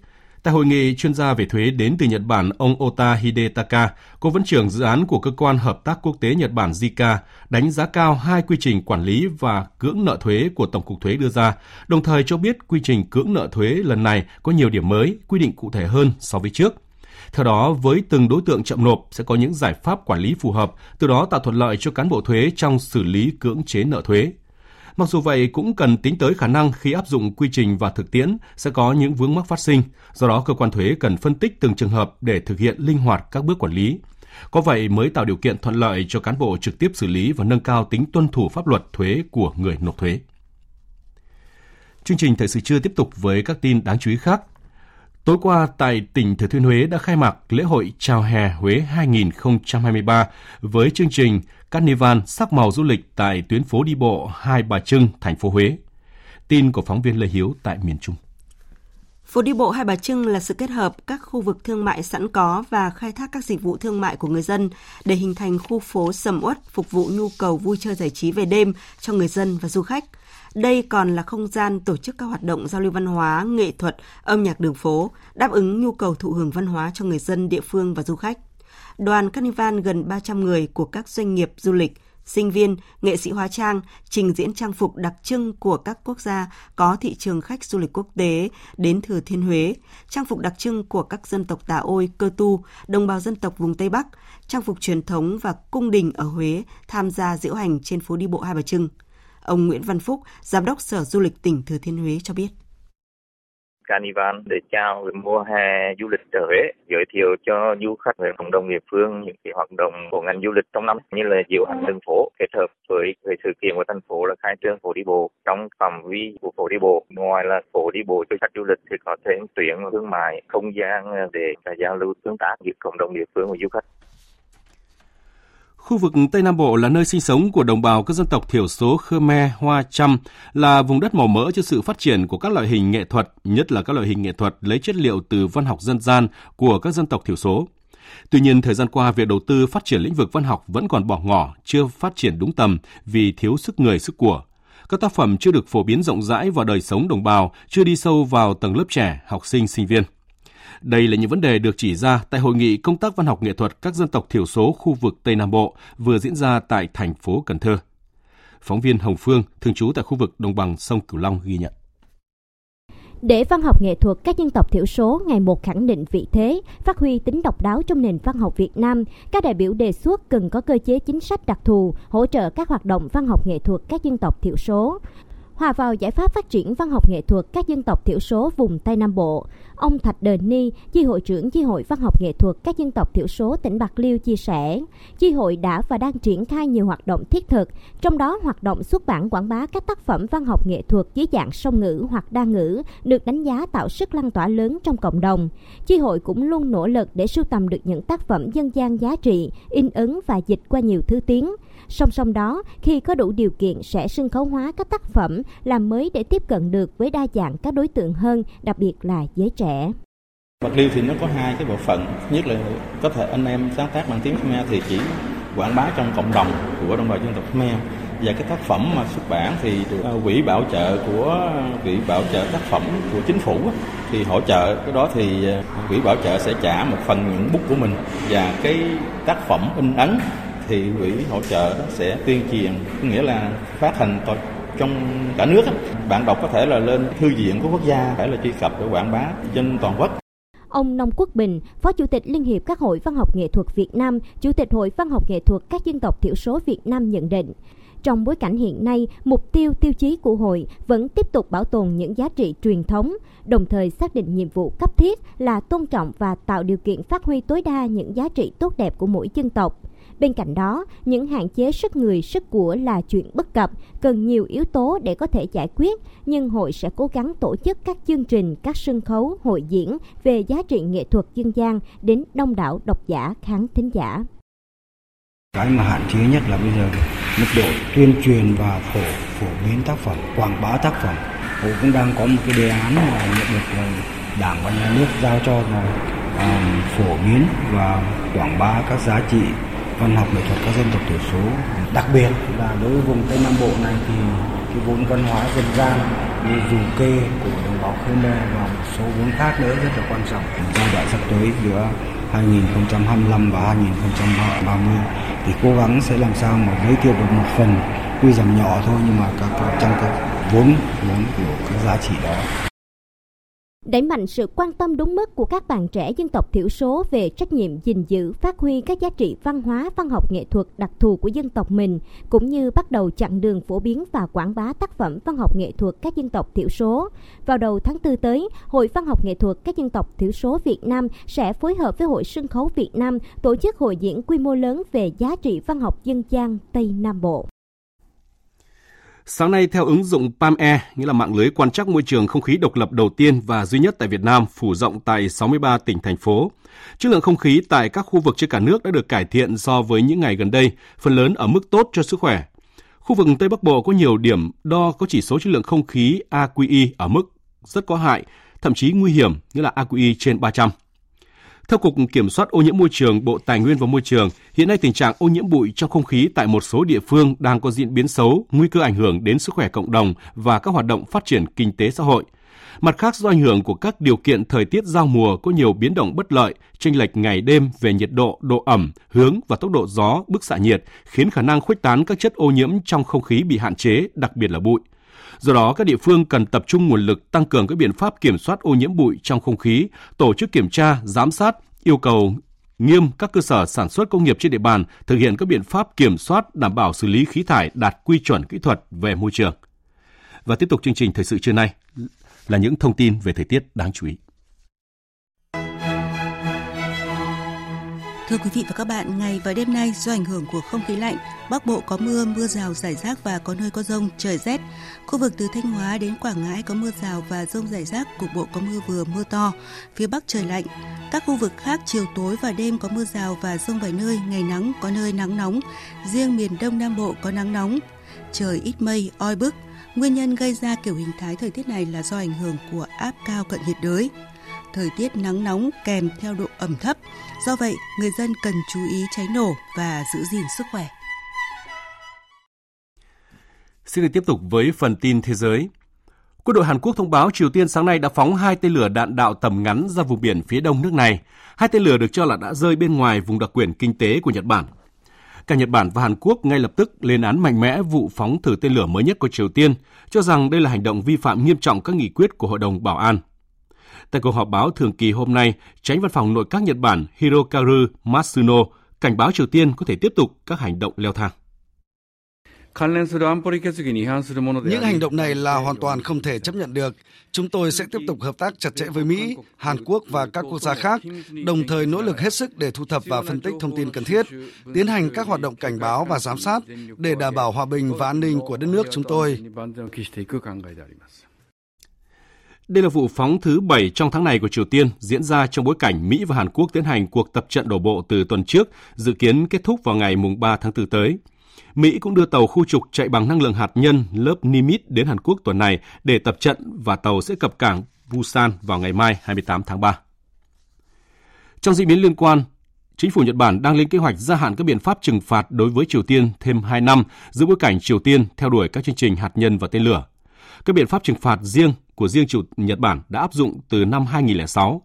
[SPEAKER 1] Tại hội nghị, chuyên gia về thuế đến từ Nhật Bản ông Ota Hidetaka, cố vấn trưởng dự án của cơ quan hợp tác quốc tế Nhật Bản JICA, đánh giá cao hai quy trình quản lý và cưỡng nợ thuế của Tổng cục Thuế đưa ra, đồng thời cho biết quy trình cưỡng nợ thuế lần này có nhiều điểm mới, quy định cụ thể hơn so với trước. Theo đó, với từng đối tượng chậm nộp sẽ có những giải pháp quản lý phù hợp, từ đó tạo thuận lợi cho cán bộ thuế trong xử lý cưỡng chế nợ thuế. Mặc dù vậy cũng cần tính tới khả năng khi áp dụng quy trình và thực tiễn sẽ có những vướng mắc phát sinh, do đó cơ quan thuế cần phân tích từng trường hợp để thực hiện linh hoạt các bước quản lý. Có vậy mới tạo điều kiện thuận lợi cho cán bộ trực tiếp xử lý và nâng cao tính tuân thủ pháp luật thuế của người nộp thuế. Chương trình thời sự trưa tiếp tục với các tin đáng chú ý khác. Tối qua tại tỉnh Thừa Thiên Huế đã khai mạc lễ hội Chào hè Huế 2023 với chương trình Carnival sắc màu du lịch tại tuyến phố đi bộ Hai Bà Trưng, thành phố Huế. Tin của phóng viên Lê Hiếu tại miền Trung.
[SPEAKER 5] Phố đi bộ Hai Bà Trưng là sự kết hợp các khu vực thương mại sẵn có và khai thác các dịch vụ thương mại của người dân để hình thành khu phố sầm uất phục vụ nhu cầu vui chơi giải trí về đêm cho người dân và du khách. Đây còn là không gian tổ chức các hoạt động giao lưu văn hóa, nghệ thuật, âm nhạc đường phố, đáp ứng nhu cầu thụ hưởng văn hóa cho người dân địa phương và du khách. Đoàn Carnival gần 300 người của các doanh nghiệp du lịch, sinh viên, nghệ sĩ hóa trang trình diễn trang phục đặc trưng của các quốc gia có thị trường khách du lịch quốc tế đến Thừa Thiên Huế, trang phục đặc trưng của các dân tộc Tà Ôi, Cơ Tu, đồng bào dân tộc vùng Tây Bắc, trang phục truyền thống và cung đình ở Huế tham gia diễu hành trên phố đi bộ Hai Bà Trưng. Ông Nguyễn Văn Phúc, Giám đốc Sở Du lịch tỉnh Thừa Thiên Huế cho biết.
[SPEAKER 15] Carnival để chào về mùa hè du lịch trở Huế, giới thiệu cho du khách về cộng đồng địa phương những cái hoạt động của ngành du lịch trong năm như là diệu hành đường phố kết hợp với với sự kiện của thành phố là khai trương phố đi bộ trong phạm vi của phố đi bộ. Ngoài là phố đi bộ cho khách du lịch thì có thêm tuyến thương mại, không gian để giao lưu tương tác giữa cộng đồng địa phương và du khách.
[SPEAKER 1] Khu vực Tây Nam Bộ là nơi sinh sống của đồng bào các dân tộc thiểu số Khmer, Hoa, Chăm, là vùng đất màu mỡ cho sự phát triển của các loại hình nghệ thuật, nhất là các loại hình nghệ thuật lấy chất liệu từ văn học dân gian của các dân tộc thiểu số. Tuy nhiên, thời gian qua, việc đầu tư phát triển lĩnh vực văn học vẫn còn bỏ ngỏ, chưa phát triển đúng tầm vì thiếu sức người, sức của. Các tác phẩm chưa được phổ biến rộng rãi vào đời sống đồng bào, chưa đi sâu vào tầng lớp trẻ, học sinh, sinh viên. Đây là những vấn đề được chỉ ra tại hội nghị công tác văn học nghệ thuật các dân tộc thiểu số khu vực Tây Nam Bộ vừa diễn ra tại thành phố Cần Thơ. Phóng viên Hồng Phương, thường trú tại khu vực đồng bằng sông Cửu Long ghi nhận.
[SPEAKER 16] Để văn học nghệ thuật các dân tộc thiểu số ngày một khẳng định vị thế, phát huy tính độc đáo trong nền văn học Việt Nam, các đại biểu đề xuất cần có cơ chế chính sách đặc thù hỗ trợ các hoạt động văn học nghệ thuật các dân tộc thiểu số hòa vào giải pháp phát triển văn học nghệ thuật các dân tộc thiểu số vùng Tây Nam Bộ. Ông Thạch Đền Ni, Chi hội trưởng Chi hội Văn học nghệ thuật các dân tộc thiểu số tỉnh Bạc Liêu chia sẻ, Chi hội đã và đang triển khai nhiều hoạt động thiết thực, trong đó hoạt động xuất bản quảng bá các tác phẩm văn học nghệ thuật dưới dạng song ngữ hoặc đa ngữ được đánh giá tạo sức lan tỏa lớn trong cộng đồng. Chi hội cũng luôn nỗ lực để sưu tầm được những tác phẩm dân gian giá trị, in ấn và dịch qua nhiều thứ tiếng. Song song đó, khi có đủ điều kiện sẽ sân khấu hóa các tác phẩm làm mới để tiếp cận được với đa dạng các đối tượng hơn, đặc biệt là giới trẻ.
[SPEAKER 17] Bạc Liêu thì nó có hai cái bộ phận, nhất là có thể anh em sáng tác bằng tiếng Khmer thì chỉ quảng bá trong cộng đồng của đồng bào dân tộc Khmer. Và cái tác phẩm mà xuất bản thì được à, quỹ bảo trợ của quỹ bảo trợ tác phẩm của chính phủ thì hỗ trợ cái đó thì à, quỹ bảo trợ sẽ trả một phần những bút của mình. Và cái tác phẩm in ấn thì quỹ hỗ trợ đó sẽ tuyên truyền nghĩa là phát hành trong cả nước bạn đọc có thể là lên thư viện của quốc gia phải là truy cập để quảng bá trên toàn quốc.
[SPEAKER 16] Ông Nông Quốc Bình, Phó Chủ tịch Liên hiệp các hội văn học nghệ thuật Việt Nam, Chủ tịch Hội văn học nghệ thuật các dân tộc thiểu số Việt Nam nhận định, trong bối cảnh hiện nay, mục tiêu tiêu chí của hội vẫn tiếp tục bảo tồn những giá trị truyền thống, đồng thời xác định nhiệm vụ cấp thiết là tôn trọng và tạo điều kiện phát huy tối đa những giá trị tốt đẹp của mỗi dân tộc. Bên cạnh đó, những hạn chế sức người, sức của là chuyện bất cập, cần nhiều yếu tố để có thể giải quyết, nhưng hội sẽ cố gắng tổ chức các chương trình, các sân khấu, hội diễn về giá trị nghệ thuật dân gian đến đông đảo độc giả, khán thính giả.
[SPEAKER 18] Cái mà hạn chế nhất là bây giờ mức độ tuyên truyền và phổ phổ biến tác phẩm, quảng bá tác phẩm. Hội cũng đang có một cái đề án mà nhận được ờ, Đảng và Nhà nước giao cho là um, phổ biến và quảng bá các giá trị văn học nghệ thuật các dân tộc thiểu số. Đặc biệt là đối với vùng tây nam bộ này thì cái vốn văn hóa dân gian như dù kê của đồng bào khmer và một số vốn khác nữa rất là quan trọng. Giai đoạn sắp tới giữa 2025 và 2030 thì cố gắng sẽ làm sao mà giới thiệu được một phần tuy rằng nhỏ thôi nhưng mà các, trong các vốn vốn của các giá trị đó
[SPEAKER 16] đẩy mạnh sự quan tâm đúng mức của các bạn trẻ dân tộc thiểu số về trách nhiệm gìn giữ, phát huy các giá trị văn hóa, văn học nghệ thuật đặc thù của dân tộc mình, cũng như bắt đầu chặng đường phổ biến và quảng bá tác phẩm văn học nghệ thuật các dân tộc thiểu số. Vào đầu tháng 4 tới, Hội Văn học nghệ thuật các dân tộc thiểu số Việt Nam sẽ phối hợp với Hội Sân khấu Việt Nam tổ chức hội diễn quy mô lớn về giá trị văn học dân gian Tây Nam Bộ.
[SPEAKER 1] Sáng nay, theo ứng dụng PAM-E, nghĩa là mạng lưới quan trắc môi trường không khí độc lập đầu tiên và duy nhất tại Việt Nam, phủ rộng tại 63 tỉnh, thành phố. Chất lượng không khí tại các khu vực trên cả nước đã được cải thiện so với những ngày gần đây, phần lớn ở mức tốt cho sức khỏe. Khu vực Tây Bắc Bộ có nhiều điểm đo có chỉ số chất lượng không khí AQI ở mức rất có hại, thậm chí nguy hiểm, nghĩa là AQI trên 300. Theo Cục Kiểm soát ô nhiễm môi trường Bộ Tài nguyên và Môi trường, hiện nay tình trạng ô nhiễm bụi trong không khí tại một số địa phương đang có diễn biến xấu, nguy cơ ảnh hưởng đến sức khỏe cộng đồng và các hoạt động phát triển kinh tế xã hội. Mặt khác do ảnh hưởng của các điều kiện thời tiết giao mùa có nhiều biến động bất lợi, chênh lệch ngày đêm về nhiệt độ, độ ẩm, hướng và tốc độ gió, bức xạ nhiệt khiến khả năng khuếch tán các chất ô nhiễm trong không khí bị hạn chế, đặc biệt là bụi. Do đó, các địa phương cần tập trung nguồn lực tăng cường các biện pháp kiểm soát ô nhiễm bụi trong không khí, tổ chức kiểm tra, giám sát, yêu cầu nghiêm các cơ sở sản xuất công nghiệp trên địa bàn thực hiện các biện pháp kiểm soát đảm bảo xử lý khí thải đạt quy chuẩn kỹ thuật về môi trường. Và tiếp tục chương trình thời sự trưa nay. là những thông tin về thời tiết đáng chú ý.
[SPEAKER 19] Thưa quý vị và các bạn, ngày và đêm nay do ảnh hưởng của không khí lạnh, Bắc Bộ có mưa, mưa rào rải rác và có nơi có rông, trời rét. Khu vực từ Thanh Hóa đến Quảng Ngãi có mưa rào và rông rải rác, cục bộ có mưa vừa, mưa to. Phía Bắc trời lạnh. Các khu vực khác chiều tối và đêm có mưa rào và rông vài nơi, ngày nắng, có nơi nắng nóng. Riêng miền Đông Nam Bộ có nắng nóng. Trời ít mây, oi bức. Nguyên nhân gây ra kiểu hình thái thời tiết này là do ảnh hưởng của áp cao cận nhiệt đới thời tiết nắng nóng kèm theo độ ẩm thấp. Do vậy, người dân cần chú ý cháy nổ và giữ gìn sức khỏe.
[SPEAKER 1] Xin được tiếp tục với phần tin thế giới. Quân đội Hàn Quốc thông báo Triều Tiên sáng nay đã phóng hai tên lửa đạn đạo tầm ngắn ra vùng biển phía đông nước này. Hai tên lửa được cho là đã rơi bên ngoài vùng đặc quyền kinh tế của Nhật Bản. Cả Nhật Bản và Hàn Quốc ngay lập tức lên án mạnh mẽ vụ phóng thử tên lửa mới nhất của Triều Tiên, cho rằng đây là hành động vi phạm nghiêm trọng các nghị quyết của Hội đồng Bảo an. Tại cuộc họp báo thường kỳ hôm nay, tránh văn phòng nội các Nhật Bản Hirokazu Matsuno cảnh báo Triều Tiên có thể tiếp tục các hành động leo thang.
[SPEAKER 20] Những hành động này là hoàn toàn không thể chấp nhận được. Chúng tôi sẽ tiếp tục hợp tác chặt chẽ với Mỹ, Hàn Quốc và các quốc gia khác, đồng thời nỗ lực hết sức để thu thập và phân tích thông tin cần thiết, tiến hành các hoạt động cảnh báo và giám sát để đảm bảo hòa bình và an ninh của đất nước chúng tôi.
[SPEAKER 1] Đây là vụ phóng thứ 7 trong tháng này của Triều Tiên diễn ra trong bối cảnh Mỹ và Hàn Quốc tiến hành cuộc tập trận đổ bộ từ tuần trước, dự kiến kết thúc vào ngày 3 tháng 4 tới. Mỹ cũng đưa tàu khu trục chạy bằng năng lượng hạt nhân lớp Nimitz đến Hàn Quốc tuần này để tập trận và tàu sẽ cập cảng Busan vào ngày mai 28 tháng 3. Trong diễn biến liên quan, Chính phủ Nhật Bản đang lên kế hoạch gia hạn các biện pháp trừng phạt đối với Triều Tiên thêm 2 năm giữa bối cảnh Triều Tiên theo đuổi các chương trình hạt nhân và tên lửa. Các biện pháp trừng phạt riêng của riêng chủ Nhật Bản đã áp dụng từ năm 2006.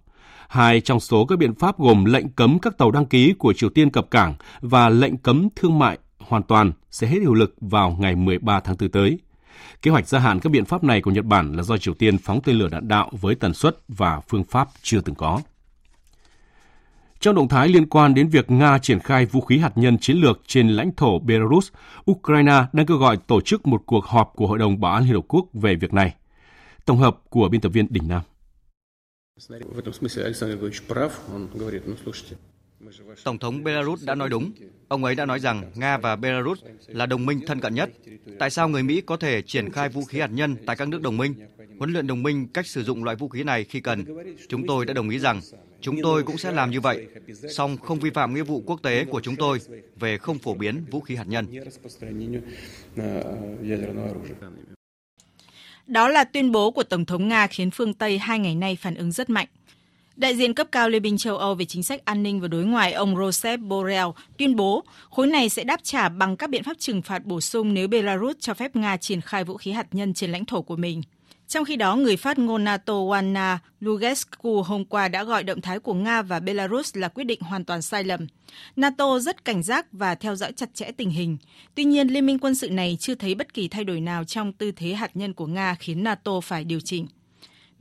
[SPEAKER 1] Hai trong số các biện pháp gồm lệnh cấm các tàu đăng ký của Triều Tiên cập cảng và lệnh cấm thương mại hoàn toàn sẽ hết hiệu lực vào ngày 13 tháng 4 tới. Kế hoạch gia hạn các biện pháp này của Nhật Bản là do Triều Tiên phóng tên lửa đạn đạo với tần suất và phương pháp chưa từng có. Trong động thái liên quan đến việc Nga triển khai vũ khí hạt nhân chiến lược trên lãnh thổ Belarus, Ukraine đang kêu gọi tổ chức một cuộc họp của Hội đồng Bảo an Liên Hợp Quốc về việc này. Tổng hợp của biên tập viên Đình Nam.
[SPEAKER 21] Tổng thống Belarus đã nói đúng. Ông ấy đã nói rằng Nga và Belarus là đồng minh thân cận nhất. Tại sao người Mỹ có thể triển khai vũ khí hạt nhân tại các nước đồng minh, huấn luyện đồng minh cách sử dụng loại vũ khí này khi cần? Chúng tôi đã đồng ý rằng chúng tôi cũng sẽ làm như vậy, song không vi phạm nghĩa vụ quốc tế của chúng tôi về không phổ biến vũ khí hạt nhân.
[SPEAKER 22] Đó là tuyên bố của Tổng thống Nga khiến phương Tây hai ngày nay phản ứng rất mạnh. Đại diện cấp cao Liên minh châu Âu về chính sách an ninh và đối ngoại ông Josep Borrell tuyên bố khối này sẽ đáp trả bằng các biện pháp trừng phạt bổ sung nếu Belarus cho phép Nga triển khai vũ khí hạt nhân trên lãnh thổ của mình. Trong khi đó, người phát ngôn NATO Wana Lugescu hôm qua đã gọi động thái của Nga và Belarus là quyết định hoàn toàn sai lầm. NATO rất cảnh giác và theo dõi chặt chẽ tình hình. Tuy nhiên, liên minh quân sự này chưa thấy bất kỳ thay đổi nào trong tư thế hạt nhân của Nga khiến NATO phải điều chỉnh.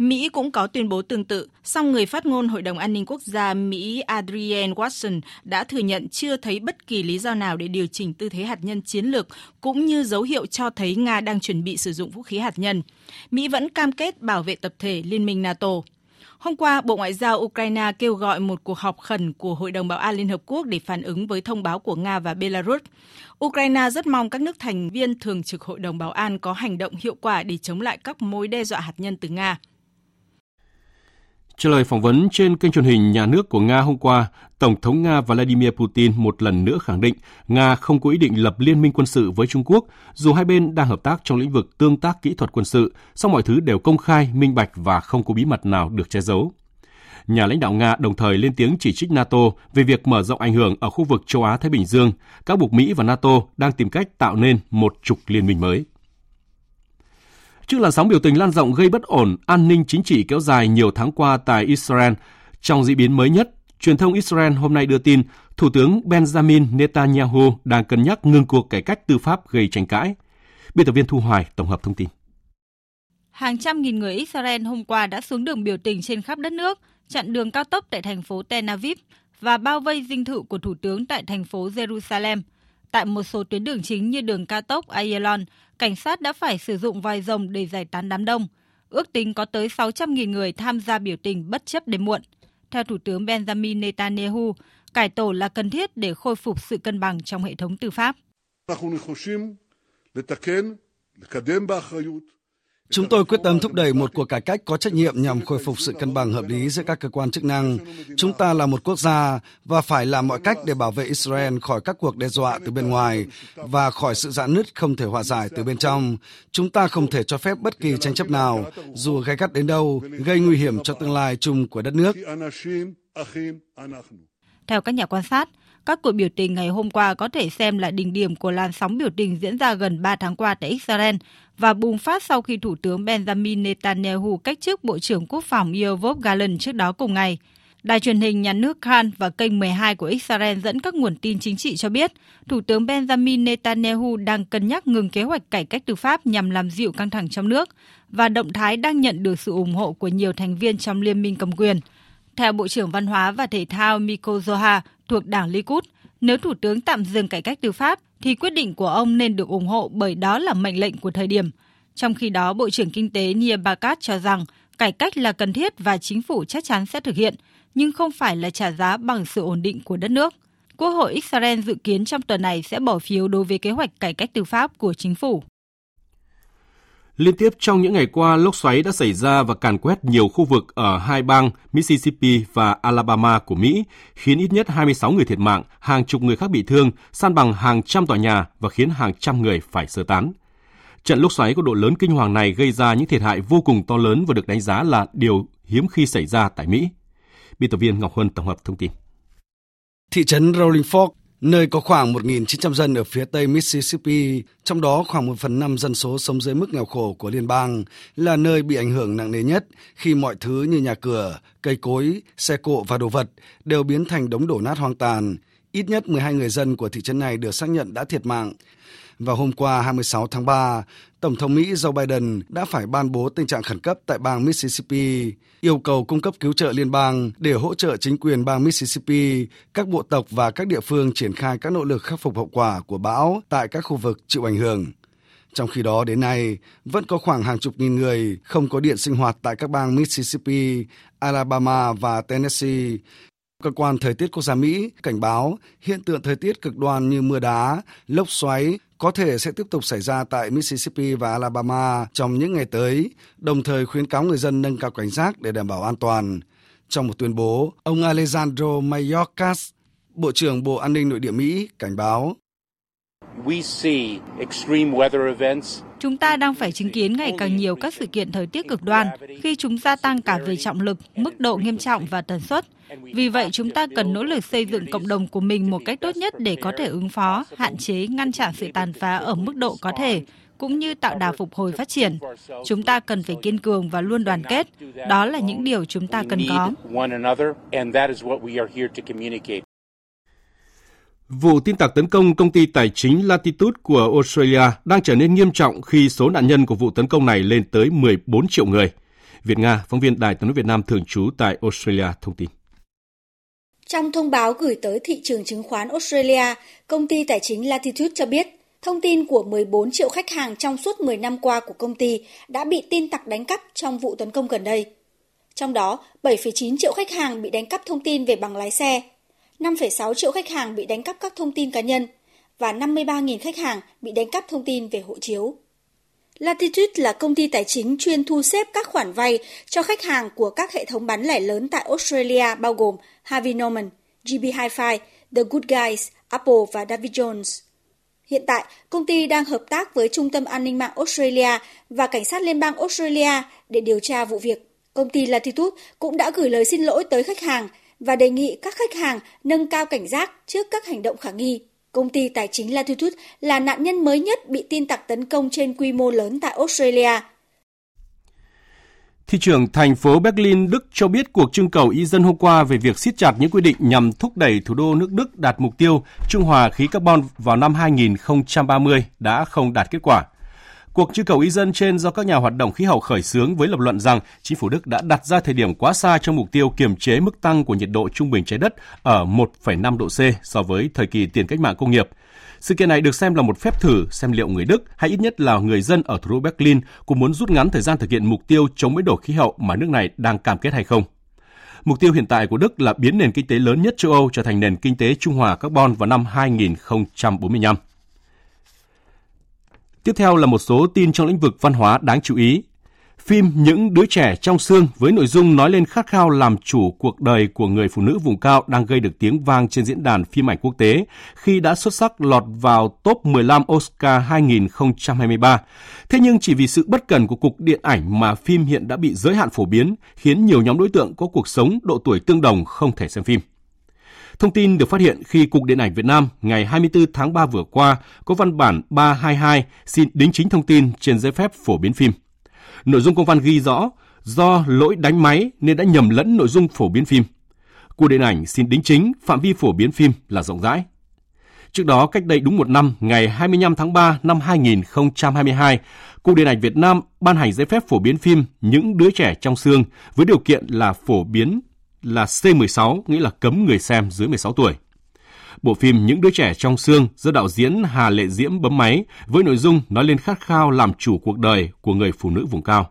[SPEAKER 22] Mỹ cũng có tuyên bố tương tự, song người phát ngôn Hội đồng An ninh Quốc gia Mỹ Adrienne Watson đã thừa nhận chưa thấy bất kỳ lý do nào để điều chỉnh tư thế hạt nhân chiến lược, cũng như dấu hiệu cho thấy Nga đang chuẩn bị sử dụng vũ khí hạt nhân. Mỹ vẫn cam kết bảo vệ tập thể Liên minh NATO. Hôm qua, Bộ Ngoại giao Ukraine kêu gọi một cuộc họp khẩn của Hội đồng Bảo an Liên Hợp Quốc để phản ứng với thông báo của Nga và Belarus. Ukraine rất mong các nước thành viên thường trực Hội đồng Bảo an có hành động hiệu quả để chống lại các mối đe dọa hạt nhân từ Nga.
[SPEAKER 1] Trả lời phỏng vấn trên kênh truyền hình nhà nước của Nga hôm qua, Tổng thống Nga Vladimir Putin một lần nữa khẳng định Nga không có ý định lập liên minh quân sự với Trung Quốc, dù hai bên đang hợp tác trong lĩnh vực tương tác kỹ thuật quân sự, song mọi thứ đều công khai, minh bạch và không có bí mật nào được che giấu. Nhà lãnh đạo Nga đồng thời lên tiếng chỉ trích NATO về việc mở rộng ảnh hưởng ở khu vực châu Á-Thái Bình Dương, các buộc Mỹ và NATO đang tìm cách tạo nên một trục liên minh mới. Trước làn sóng biểu tình lan rộng gây bất ổn an ninh chính trị kéo dài nhiều tháng qua tại Israel, trong diễn biến mới nhất, truyền thông Israel hôm nay đưa tin Thủ tướng Benjamin Netanyahu đang cân nhắc ngừng cuộc cải cách tư pháp gây tranh cãi. Biên tập viên Thu Hoài tổng hợp thông tin.
[SPEAKER 23] Hàng trăm nghìn người Israel hôm qua đã xuống đường biểu tình trên khắp đất nước, chặn đường cao tốc tại thành phố Tel Aviv và bao vây dinh thự của thủ tướng tại thành phố Jerusalem. Tại một số tuyến đường chính như đường cao tốc Ayalon, cảnh sát đã phải sử dụng vòi rồng để giải tán đám đông. ước tính có tới 600.000 người tham gia biểu tình bất chấp đêm muộn. Theo Thủ tướng Benjamin Netanyahu, cải tổ là cần thiết để khôi phục sự cân bằng trong hệ thống tư pháp.
[SPEAKER 20] Chúng tôi quyết tâm thúc đẩy một cuộc cải cách có trách nhiệm nhằm khôi phục sự cân bằng hợp lý giữa các cơ quan chức năng. Chúng ta là một quốc gia và phải làm mọi cách để bảo vệ Israel khỏi các cuộc đe dọa từ bên ngoài và khỏi sự giãn nứt không thể hòa giải từ bên trong. Chúng ta không thể cho phép bất kỳ tranh chấp nào, dù gay gắt đến đâu, gây nguy hiểm cho tương lai chung của đất nước.
[SPEAKER 23] Theo các nhà quan sát, các cuộc biểu tình ngày hôm qua có thể xem là đỉnh điểm của làn sóng biểu tình diễn ra gần 3 tháng qua tại Israel và bùng phát sau khi Thủ tướng Benjamin Netanyahu cách chức Bộ trưởng Quốc phòng Yoav Gallant trước đó cùng ngày. Đài truyền hình nhà nước Khan và kênh 12 của Israel dẫn các nguồn tin chính trị cho biết, Thủ tướng Benjamin Netanyahu đang cân nhắc ngừng kế hoạch cải cách tư pháp nhằm làm dịu căng thẳng trong nước và động thái đang nhận được sự ủng hộ của nhiều thành viên trong liên minh cầm quyền. Theo Bộ trưởng Văn hóa và Thể thao Miko Zoha thuộc đảng Likud, nếu Thủ tướng tạm dừng cải cách tư pháp thì quyết định của ông nên được ủng hộ bởi đó là mệnh lệnh của thời điểm. Trong khi đó, Bộ trưởng Kinh tế Nia Bakat cho rằng cải cách là cần thiết và chính phủ chắc chắn sẽ thực hiện, nhưng không phải là trả giá bằng sự ổn định của đất nước. Quốc hội Israel dự kiến trong tuần này sẽ bỏ phiếu đối với kế hoạch cải cách tư pháp của chính phủ.
[SPEAKER 1] Liên tiếp trong những ngày qua, lốc xoáy đã xảy ra và càn quét nhiều khu vực ở hai bang Mississippi và Alabama của Mỹ, khiến ít nhất 26 người thiệt mạng, hàng chục người khác bị thương, san bằng hàng trăm tòa nhà và khiến hàng trăm người phải sơ tán. Trận lốc xoáy có độ lớn kinh hoàng này gây ra những thiệt hại vô cùng to lớn và được đánh giá là điều hiếm khi xảy ra tại Mỹ. Biên tập viên Ngọc Huân tổng hợp thông tin.
[SPEAKER 20] Thị trấn Rolling Fork nơi có khoảng 1.900 dân ở phía tây Mississippi, trong đó khoảng 1 phần 5 dân số sống dưới mức nghèo khổ của liên bang, là nơi bị ảnh hưởng nặng nề nhất khi mọi thứ như nhà cửa, cây cối, xe cộ và đồ vật đều biến thành đống đổ nát hoang tàn. Ít nhất 12 người dân của thị trấn này được xác nhận đã thiệt mạng. Vào hôm qua 26 tháng 3, Tổng thống Mỹ Joe Biden đã phải ban bố tình trạng khẩn cấp tại bang Mississippi, yêu cầu cung cấp cứu trợ liên bang để hỗ trợ chính quyền bang Mississippi, các bộ tộc và các địa phương triển khai các nỗ lực khắc phục hậu quả của bão tại các khu vực chịu ảnh hưởng. Trong khi đó đến nay, vẫn có khoảng hàng chục nghìn người không có điện sinh hoạt tại các bang Mississippi, Alabama và Tennessee Cơ quan Thời tiết Quốc gia Mỹ cảnh báo hiện tượng thời tiết cực đoan như mưa đá, lốc xoáy có thể sẽ tiếp tục xảy ra tại Mississippi và Alabama trong những ngày tới, đồng thời khuyến cáo người dân nâng cao cảnh giác để đảm bảo an toàn. Trong một tuyên bố, ông Alejandro Mayorkas, Bộ trưởng Bộ An ninh Nội địa Mỹ, cảnh báo
[SPEAKER 23] Chúng ta đang phải chứng kiến ngày càng nhiều các sự kiện thời tiết cực đoan khi chúng gia tăng cả về trọng lực, mức độ nghiêm trọng và tần suất. Vì vậy, chúng ta cần nỗ lực xây dựng cộng đồng của mình một cách tốt nhất để có thể ứng phó, hạn chế, ngăn chặn sự tàn phá ở mức độ có thể, cũng như tạo đà phục hồi phát triển. Chúng ta cần phải kiên cường và luôn đoàn kết. Đó là những điều chúng ta cần có.
[SPEAKER 1] Vụ tin tặc tấn công công ty tài chính Latitude của Australia đang trở nên nghiêm trọng khi số nạn nhân của vụ tấn công này lên tới 14 triệu người. Việt Nga, phóng viên Đài tiếng nói Việt Nam thường trú tại Australia thông tin.
[SPEAKER 24] Trong thông báo gửi tới thị trường chứng khoán Australia, công ty tài chính Latitude cho biết thông tin của 14 triệu khách hàng trong suốt 10 năm qua của công ty đã bị tin tặc đánh cắp trong vụ tấn công gần đây. Trong đó, 7,9 triệu khách hàng bị đánh cắp thông tin về bằng lái xe, 5,6 triệu khách hàng bị đánh cắp các thông tin cá nhân và 53.000 khách hàng bị đánh cắp thông tin về hộ chiếu. Latitude là công ty tài chính chuyên thu xếp các khoản vay cho khách hàng của các hệ thống bán lẻ lớn tại Australia bao gồm Harvey Norman, GB Hi-Fi, The Good Guys, Apple và David Jones. Hiện tại, công ty đang hợp tác với Trung tâm An ninh mạng Australia và Cảnh sát Liên bang Australia để điều tra vụ việc. Công ty Latitude cũng đã gửi lời xin lỗi tới khách hàng và đề nghị các khách hàng nâng cao cảnh giác trước các hành động khả nghi. Công ty tài chính Latitude là nạn nhân mới nhất bị tin tặc tấn công trên quy mô lớn tại Australia.
[SPEAKER 1] Thị trưởng thành phố Berlin, Đức cho biết cuộc trưng cầu ý dân hôm qua về việc siết chặt những quy định nhằm thúc đẩy thủ đô nước Đức đạt mục tiêu trung hòa khí carbon vào năm 2030 đã không đạt kết quả. Cuộc trưng cầu ý dân trên do các nhà hoạt động khí hậu khởi xướng với lập luận rằng chính phủ Đức đã đặt ra thời điểm quá xa trong mục tiêu kiềm chế mức tăng của nhiệt độ trung bình trái đất ở 1,5 độ C so với thời kỳ tiền cách mạng công nghiệp. Sự kiện này được xem là một phép thử xem liệu người Đức hay ít nhất là người dân ở thủ đô Berlin cũng muốn rút ngắn thời gian thực hiện mục tiêu chống biến đổi khí hậu mà nước này đang cam kết hay không. Mục tiêu hiện tại của Đức là biến nền kinh tế lớn nhất châu Âu trở thành nền kinh tế trung hòa carbon vào năm 2045. Tiếp theo là một số tin trong lĩnh vực văn hóa đáng chú ý. Phim Những đứa trẻ trong xương với nội dung nói lên khát khao làm chủ cuộc đời của người phụ nữ vùng cao đang gây được tiếng vang trên diễn đàn phim ảnh quốc tế khi đã xuất sắc lọt vào top 15 Oscar 2023. Thế nhưng chỉ vì sự bất cần của Cục Điện ảnh mà phim hiện đã bị giới hạn phổ biến, khiến nhiều nhóm đối tượng có cuộc sống độ tuổi tương đồng không thể xem phim. Thông tin được phát hiện khi Cục Điện ảnh Việt Nam ngày 24 tháng 3 vừa qua có văn bản 322 xin đính chính thông tin trên giấy phép phổ biến phim. Nội dung công văn ghi rõ do lỗi đánh máy nên đã nhầm lẫn nội dung phổ biến phim. Cục Điện ảnh xin đính chính phạm vi phổ biến phim là rộng rãi. Trước đó, cách đây đúng một năm, ngày 25 tháng 3 năm 2022, Cục Điện ảnh Việt Nam ban hành giấy phép phổ biến phim Những đứa trẻ trong xương với điều kiện là phổ biến là C16, nghĩa là cấm người xem dưới 16 tuổi. Bộ phim Những đứa trẻ trong xương do đạo diễn Hà Lệ Diễm bấm máy với nội dung nói lên khát khao làm chủ cuộc đời của người phụ nữ vùng cao.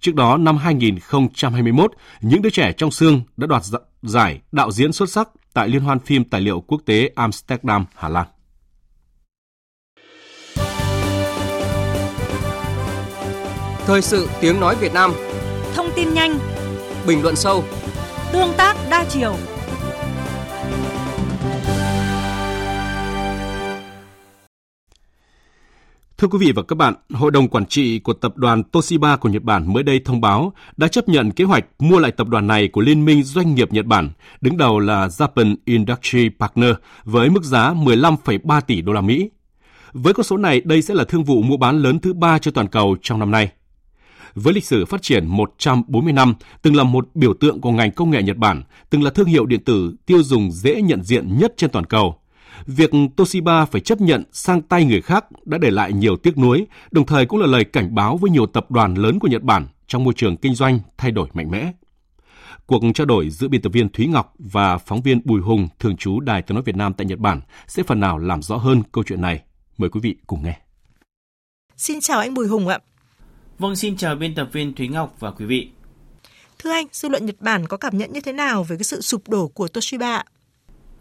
[SPEAKER 1] Trước đó, năm 2021, Những đứa trẻ trong xương đã đoạt giải đạo diễn xuất sắc tại Liên hoan phim tài liệu quốc tế Amsterdam, Hà Lan.
[SPEAKER 25] Thời sự tiếng nói Việt Nam
[SPEAKER 26] Thông tin nhanh
[SPEAKER 25] Bình luận sâu
[SPEAKER 26] Tương tác đa chiều
[SPEAKER 1] Thưa quý vị và các bạn, Hội đồng Quản trị của tập đoàn Toshiba của Nhật Bản mới đây thông báo đã chấp nhận kế hoạch mua lại tập đoàn này của Liên minh Doanh nghiệp Nhật Bản, đứng đầu là Japan Industry Partner, với mức giá 15,3 tỷ đô la Mỹ. Với con số này, đây sẽ là thương vụ mua bán lớn thứ ba cho toàn cầu trong năm nay. Với lịch sử phát triển 140 năm, từng là một biểu tượng của ngành công nghệ Nhật Bản, từng là thương hiệu điện tử tiêu dùng dễ nhận diện nhất trên toàn cầu – việc Toshiba phải chấp nhận sang tay người khác đã để lại nhiều tiếc nuối, đồng thời cũng là lời cảnh báo với nhiều tập đoàn lớn của Nhật Bản trong môi trường kinh doanh thay đổi mạnh mẽ. Cuộc trao đổi giữa biên tập viên Thúy Ngọc và phóng viên Bùi Hùng, thường trú Đài Tiếng nói Việt Nam tại Nhật Bản sẽ phần nào làm rõ hơn câu chuyện này. Mời quý vị cùng nghe.
[SPEAKER 27] Xin chào anh Bùi Hùng ạ.
[SPEAKER 28] Vâng, xin chào biên tập viên Thúy Ngọc và quý vị.
[SPEAKER 27] Thưa anh, dư luận Nhật Bản có cảm nhận như thế nào về cái sự sụp đổ của Toshiba ạ?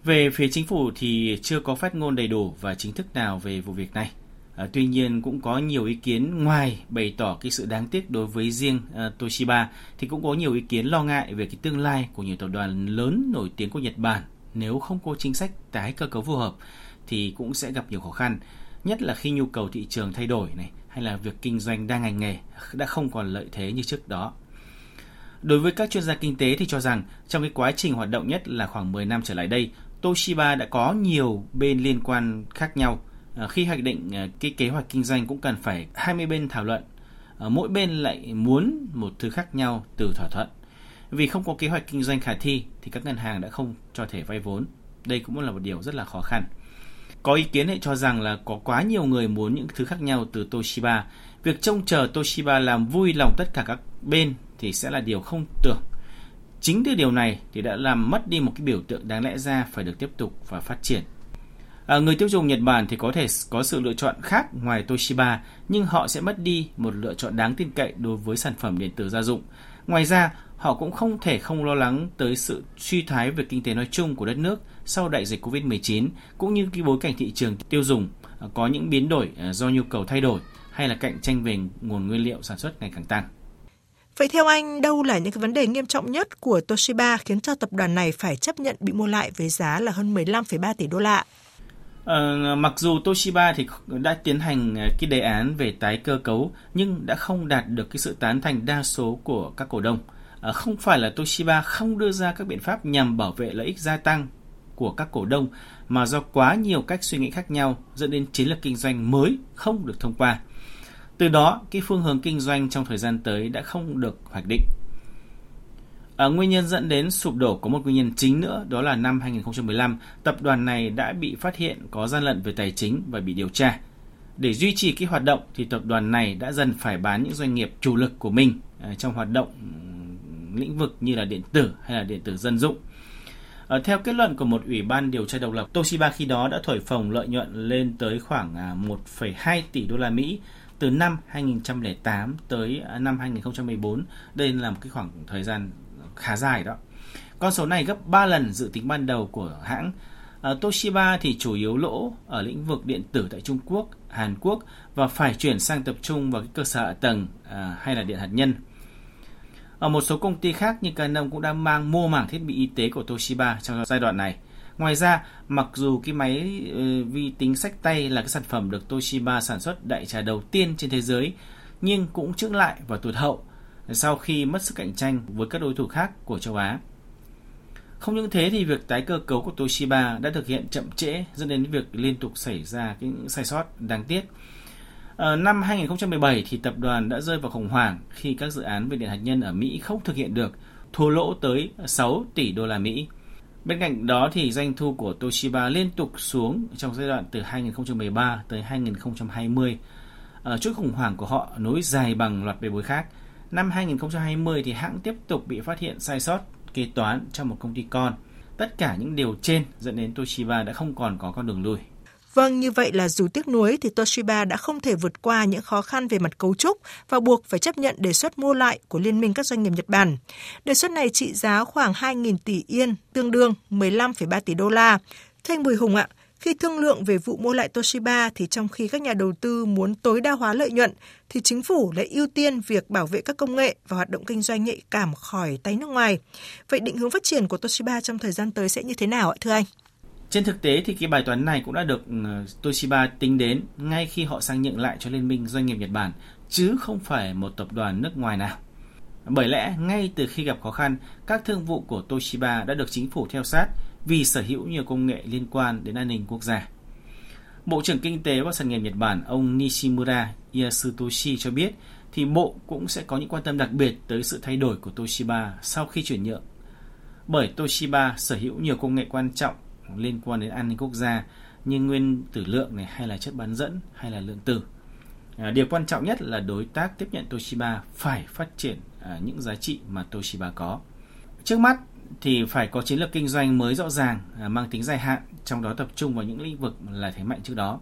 [SPEAKER 28] Về phía chính phủ thì chưa có phát ngôn đầy đủ và chính thức nào về vụ việc này. À, tuy nhiên cũng có nhiều ý kiến ngoài bày tỏ cái sự đáng tiếc đối với riêng uh, Toshiba thì cũng có nhiều ý kiến lo ngại về cái tương lai của nhiều tập đoàn lớn nổi tiếng của Nhật Bản nếu không có chính sách tái cơ cấu phù hợp thì cũng sẽ gặp nhiều khó khăn, nhất là khi nhu cầu thị trường thay đổi này hay là việc kinh doanh đa ngành nghề đã không còn lợi thế như trước đó. Đối với các chuyên gia kinh tế thì cho rằng trong cái quá trình hoạt động nhất là khoảng 10 năm trở lại đây, Toshiba đã có nhiều bên liên quan khác nhau. Ờ, khi hoạch định ờ, cái kế hoạch kinh doanh cũng cần phải 20 bên thảo luận. Ờ, mỗi bên lại muốn một thứ khác nhau từ thỏa thuận. Vì không có kế hoạch kinh doanh khả thi thì các ngân hàng đã không cho thể vay vốn. Đây cũng là một điều rất là khó khăn. Có ý kiến lại cho rằng là có quá nhiều người muốn những thứ khác nhau từ Toshiba. Việc trông chờ Toshiba làm vui lòng tất cả các bên thì sẽ là điều không tưởng Chính từ điều này thì đã làm mất đi một cái biểu tượng đáng lẽ ra phải được tiếp tục và phát triển. À, người tiêu dùng Nhật Bản thì có thể có sự lựa chọn khác ngoài Toshiba, nhưng họ sẽ mất đi một lựa chọn đáng tin cậy đối với sản phẩm điện tử gia dụng. Ngoài ra, họ cũng không thể không lo lắng tới sự suy thoái về kinh tế nói chung của đất nước sau đại dịch Covid-19, cũng như cái bối cảnh thị trường tiêu dùng à, có những biến đổi à, do nhu cầu thay đổi hay là cạnh tranh về nguồn nguyên liệu sản xuất ngày càng tăng.
[SPEAKER 27] Vậy theo anh, đâu là những cái vấn đề nghiêm trọng nhất của Toshiba khiến cho tập đoàn này phải chấp nhận bị mua lại với giá là hơn 15,3 tỷ đô la?
[SPEAKER 28] À, mặc dù Toshiba thì đã tiến hành ờ, cái đề án về tái cơ cấu nhưng đã không đạt được cái sự tán thành đa số của các cổ đông. Ờ, không phải là Toshiba không đưa ra các biện pháp nhằm bảo vệ lợi ích gia tăng của các cổ đông mà do quá nhiều cách suy nghĩ khác nhau dẫn đến chiến lược kinh doanh mới không được thông qua. Từ đó, cái phương hướng kinh doanh trong thời gian tới đã không được hoạch định. À, nguyên nhân dẫn đến sụp đổ có một nguyên nhân chính nữa, đó là năm 2015, tập đoàn này đã bị phát hiện có gian lận về tài chính và bị điều tra. Để duy trì cái hoạt động thì tập đoàn này đã dần phải bán những doanh nghiệp chủ lực của mình ờ, trong hoạt động lĩnh vực như là điện tử hay là điện tử dân dụng. À, theo kết luận của một ủy ban điều tra độc lập, Toshiba khi đó đã thổi phồng lợi nhuận lên tới khoảng à, 1,2 tỷ đô la Mỹ từ năm 2008 tới à, năm 2014. Đây là một cái khoảng thời gian khá dài đó. Con số này gấp 3 lần dự tính ban đầu của hãng. À, Toshiba thì chủ yếu lỗ ở lĩnh vực điện tử tại Trung Quốc, Hàn Quốc và phải chuyển sang tập trung vào cái cơ sở hạ tầng à, hay là điện hạt nhân. Ở một số công ty khác như Canon cũng đang mang mua mảng thiết bị y tế của Toshiba trong giai đoạn này. Ngoài ra, mặc dù cái máy uh, vi tính sách tay là cái sản phẩm được Toshiba sản xuất đại trà đầu tiên trên thế giới, nhưng cũng chững lại và tụt hậu sau khi mất sức cạnh tranh với các đối thủ khác của châu Á. Không những thế thì việc tái cơ cấu của Toshiba đã thực hiện chậm trễ dẫn đến việc liên tục xảy ra những sai sót đáng tiếc. Ờ, năm 2017 thì tập đoàn đã rơi vào khủng hoảng khi các dự án về điện hạt nhân ở Mỹ không thực hiện được, thua lỗ tới 6 tỷ đô la Mỹ. Bên cạnh đó thì doanh thu của Toshiba liên tục xuống trong giai đoạn từ 2013 tới 2020. Ở chút khủng hoảng của họ nối dài bằng loạt bê bối khác. Năm 2020 thì hãng tiếp tục bị phát hiện sai sót kế toán trong một công ty con. Tất cả những điều trên dẫn đến Toshiba đã không còn có con đường lui.
[SPEAKER 27] Vâng, như vậy là dù tiếc nuối thì Toshiba đã không thể vượt qua những khó khăn về mặt cấu trúc và buộc phải chấp nhận đề xuất mua lại của Liên minh các doanh nghiệp Nhật Bản. Đề xuất này trị giá khoảng 2.000 tỷ yên, tương đương 15,3 tỷ đô la. Thưa anh Bùi Hùng ạ, khi thương lượng về vụ mua lại Toshiba thì trong khi các nhà đầu tư muốn tối đa hóa lợi nhuận thì chính phủ lại ưu tiên việc bảo vệ các công nghệ và hoạt động kinh doanh nhạy cảm khỏi tay nước ngoài. Vậy định hướng phát triển của Toshiba trong thời gian tới sẽ như thế nào ạ thưa anh?
[SPEAKER 28] Trên thực tế thì cái bài toán này cũng đã được ừ, Toshiba tính đến ngay khi họ sang nhượng lại cho Liên minh Doanh nghiệp Nhật Bản, chứ không phải một tập đoàn nước ngoài nào. Bởi lẽ, ngay từ khi gặp khó khăn, các thương vụ của Toshiba đã được chính phủ theo sát vì sở hữu nhiều công nghệ liên quan đến an ninh quốc gia. Bộ trưởng Kinh tế và Sản nghiệp Nhật Bản ông Nishimura Yasutoshi cho biết thì Bộ cũng sẽ có những quan tâm đặc biệt tới sự thay đổi của Toshiba sau khi chuyển nhượng. Bởi Toshiba sở hữu nhiều công nghệ quan trọng liên quan đến an ninh quốc gia như nguyên tử lượng này hay là chất bán dẫn hay là lượng tử. À, điều quan trọng nhất là đối tác tiếp nhận Toshiba phải phát triển à, những giá trị mà Toshiba có. Trước mắt thì phải có chiến lược kinh doanh mới rõ ràng, à, mang tính dài hạn, trong đó tập trung vào những lĩnh vực là thế mạnh trước đó.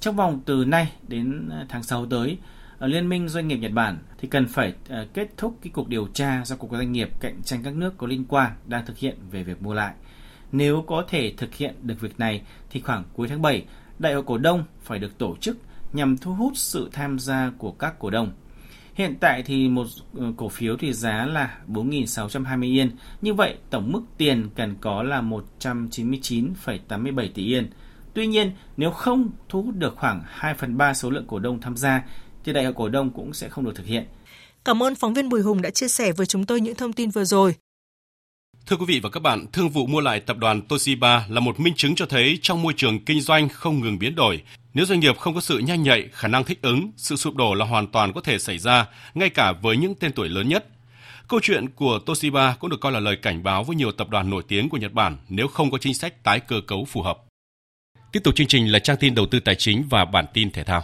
[SPEAKER 28] Trong vòng từ nay đến à, tháng 6 tới, ở Liên minh Doanh nghiệp Nhật Bản thì cần phải à, kết thúc cái cuộc điều tra do Cục Doanh nghiệp cạnh tranh các nước có liên quan đang thực hiện về việc mua lại – nếu có thể thực hiện được việc này thì khoảng cuối tháng 7, đại hội cổ đông phải được tổ chức nhằm thu hút sự tham gia của các cổ đông. Hiện tại thì một ờ, cổ phiếu thì giá là 4.620 yên. Như vậy tổng mức tiền cần có là 199,87 tỷ yên. Tuy nhiên, nếu không thu hút được khoảng 2 phần 3 số lượng cổ đông tham gia, thì đại hội cổ đông cũng sẽ không được thực hiện.
[SPEAKER 27] Cảm ơn phóng viên Bùi Hùng đã chia sẻ với chúng tôi những thông tin vừa rồi.
[SPEAKER 1] Thưa quý vị và các bạn, thương vụ mua lại tập đoàn Toshiba là một minh chứng cho thấy trong môi trường kinh doanh không ngừng biến đổi, nếu doanh nghiệp không có sự nhanh nhạy, khả năng thích ứng, sự sụp đổ là hoàn toàn có thể xảy ra, ngay cả với những tên tuổi lớn nhất. Câu chuyện của Toshiba cũng được coi là lời cảnh báo với nhiều tập đoàn nổi tiếng của Nhật Bản nếu không có chính sách tái cơ cấu phù hợp. Tiếp tục chương trình là trang tin đầu tư tài chính và bản tin thể thao.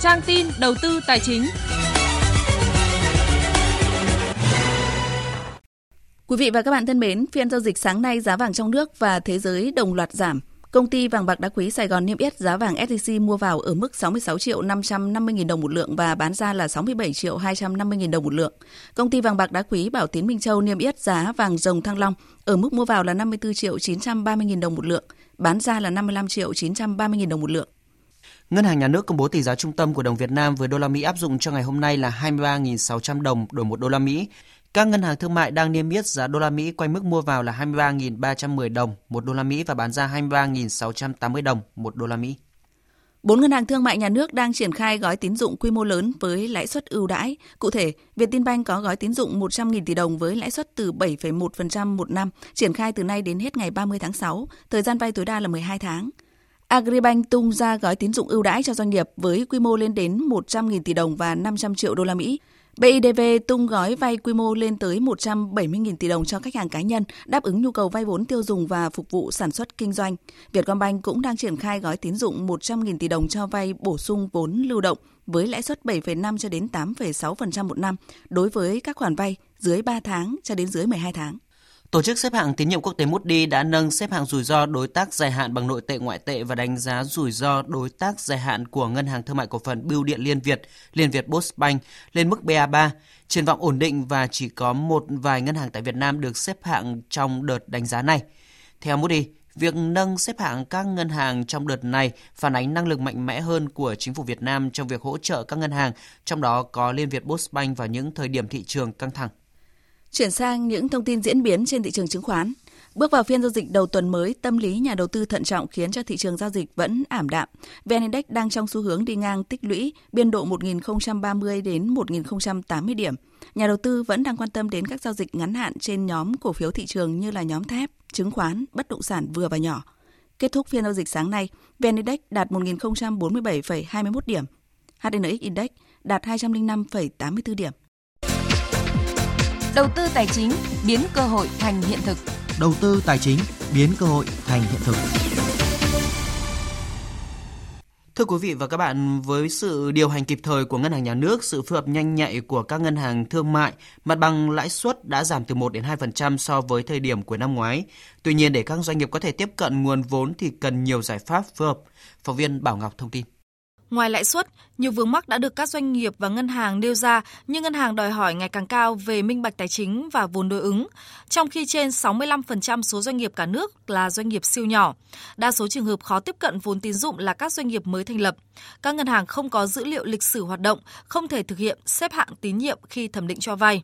[SPEAKER 26] Trang tin đầu tư tài chính.
[SPEAKER 29] Quý vị và các bạn thân mến, phiên giao dịch sáng nay giá vàng trong nước và thế giới đồng loạt giảm. Công ty vàng bạc đá quý Sài Gòn niêm yết giá vàng SJC mua vào ở mức 66 triệu 550 nghìn đồng một lượng và bán ra là 67 triệu 250 nghìn đồng một lượng. Công ty vàng bạc đá quý Bảo Tín Minh Châu niêm yết giá vàng rồng Thăng Long ở mức mua vào là 54 triệu 930 nghìn đồng một lượng, bán ra là 55 triệu 930 nghìn đồng một lượng.
[SPEAKER 30] Ngân hàng Nhà nước công bố tỷ giá trung tâm của đồng Việt Nam với đô la Mỹ áp dụng cho ngày hôm nay là 23.600 đồng đổi một đô la Mỹ. Các ngân hàng thương mại đang niêm yết giá đô la Mỹ quanh mức mua vào là 23.310 đồng một đô la Mỹ và bán ra 23.680 đồng một đô la Mỹ.
[SPEAKER 29] Bốn ngân hàng thương mại nhà nước đang triển khai gói tín dụng quy mô lớn với lãi suất ưu đãi. Cụ thể, Vietinbank có gói tín dụng 100.000 tỷ đồng với lãi suất từ 7,1% một năm, triển khai từ nay đến hết ngày 30 tháng 6, thời gian vay tối đa là 12 tháng. Agribank tung ra gói tín dụng ưu đãi cho doanh nghiệp với quy mô lên đến 100.000 tỷ đồng và 500 triệu đô la Mỹ. BIDV tung gói vay quy mô lên tới 170.000 tỷ đồng cho khách hàng cá nhân, đáp ứng nhu cầu vay vốn tiêu dùng và phục vụ sản xuất kinh doanh. Vietcombank cũng đang triển khai gói tín dụng 100.000 tỷ đồng cho vay bổ sung vốn lưu động với lãi suất 7,5 cho đến 8,6% một năm đối với các khoản vay dưới 3 tháng cho đến dưới 12 tháng.
[SPEAKER 30] Tổ chức xếp hạng tín nhiệm quốc tế Moody đã nâng xếp hạng rủi ro đối tác dài hạn bằng nội tệ ngoại tệ và đánh giá rủi ro đối tác dài hạn của Ngân hàng Thương mại Cổ phần Bưu điện Liên Việt, Liên Việt Postbank lên mức BA3, triển vọng ổn định và chỉ có một vài ngân hàng tại Việt Nam được xếp hạng trong đợt đánh giá này. Theo Moody, việc nâng xếp hạng các ngân hàng trong đợt này phản ánh năng lực mạnh mẽ hơn của chính phủ Việt Nam trong việc hỗ trợ các ngân hàng, trong đó có Liên Việt Postbank vào những thời điểm thị trường căng thẳng.
[SPEAKER 29] Chuyển sang những thông tin diễn biến trên thị trường chứng khoán. Bước vào phiên giao dịch đầu tuần mới, tâm lý nhà đầu tư thận trọng khiến cho thị trường giao dịch vẫn ảm đạm. VN Index đang trong xu hướng đi ngang tích lũy biên độ 1030 đến 1080 điểm. Nhà đầu tư vẫn đang quan tâm đến các giao dịch ngắn hạn trên nhóm cổ phiếu thị trường như là nhóm thép, chứng khoán, bất động sản vừa và nhỏ. Kết thúc phiên giao dịch sáng nay, VN Index đạt 1047,21 điểm. HNX Index đạt 205,84 điểm.
[SPEAKER 26] Đầu tư tài chính biến cơ hội thành hiện thực.
[SPEAKER 31] Đầu tư tài chính biến cơ hội thành hiện thực.
[SPEAKER 30] Thưa quý vị và các bạn, với sự điều hành kịp thời của ngân hàng nhà nước, sự phối hợp nhanh nhạy của các ngân hàng thương mại, mặt bằng lãi suất đã giảm từ 1 đến 2% so với thời điểm cuối năm ngoái. Tuy nhiên để các doanh nghiệp có thể tiếp cận nguồn vốn thì cần nhiều giải pháp phù hợp. Phóng viên Bảo Ngọc thông tin.
[SPEAKER 22] Ngoài lãi suất, nhiều vướng mắc đã được các doanh nghiệp và ngân hàng nêu ra như ngân hàng đòi hỏi ngày càng cao về minh bạch tài chính và vốn đối ứng, trong khi trên 65% số doanh nghiệp cả nước là doanh nghiệp siêu nhỏ. Đa số trường hợp khó tiếp cận vốn tín dụng là các doanh nghiệp mới thành lập. Các ngân hàng không có dữ liệu lịch sử hoạt động, không thể thực hiện xếp hạng tín nhiệm khi thẩm định cho vay,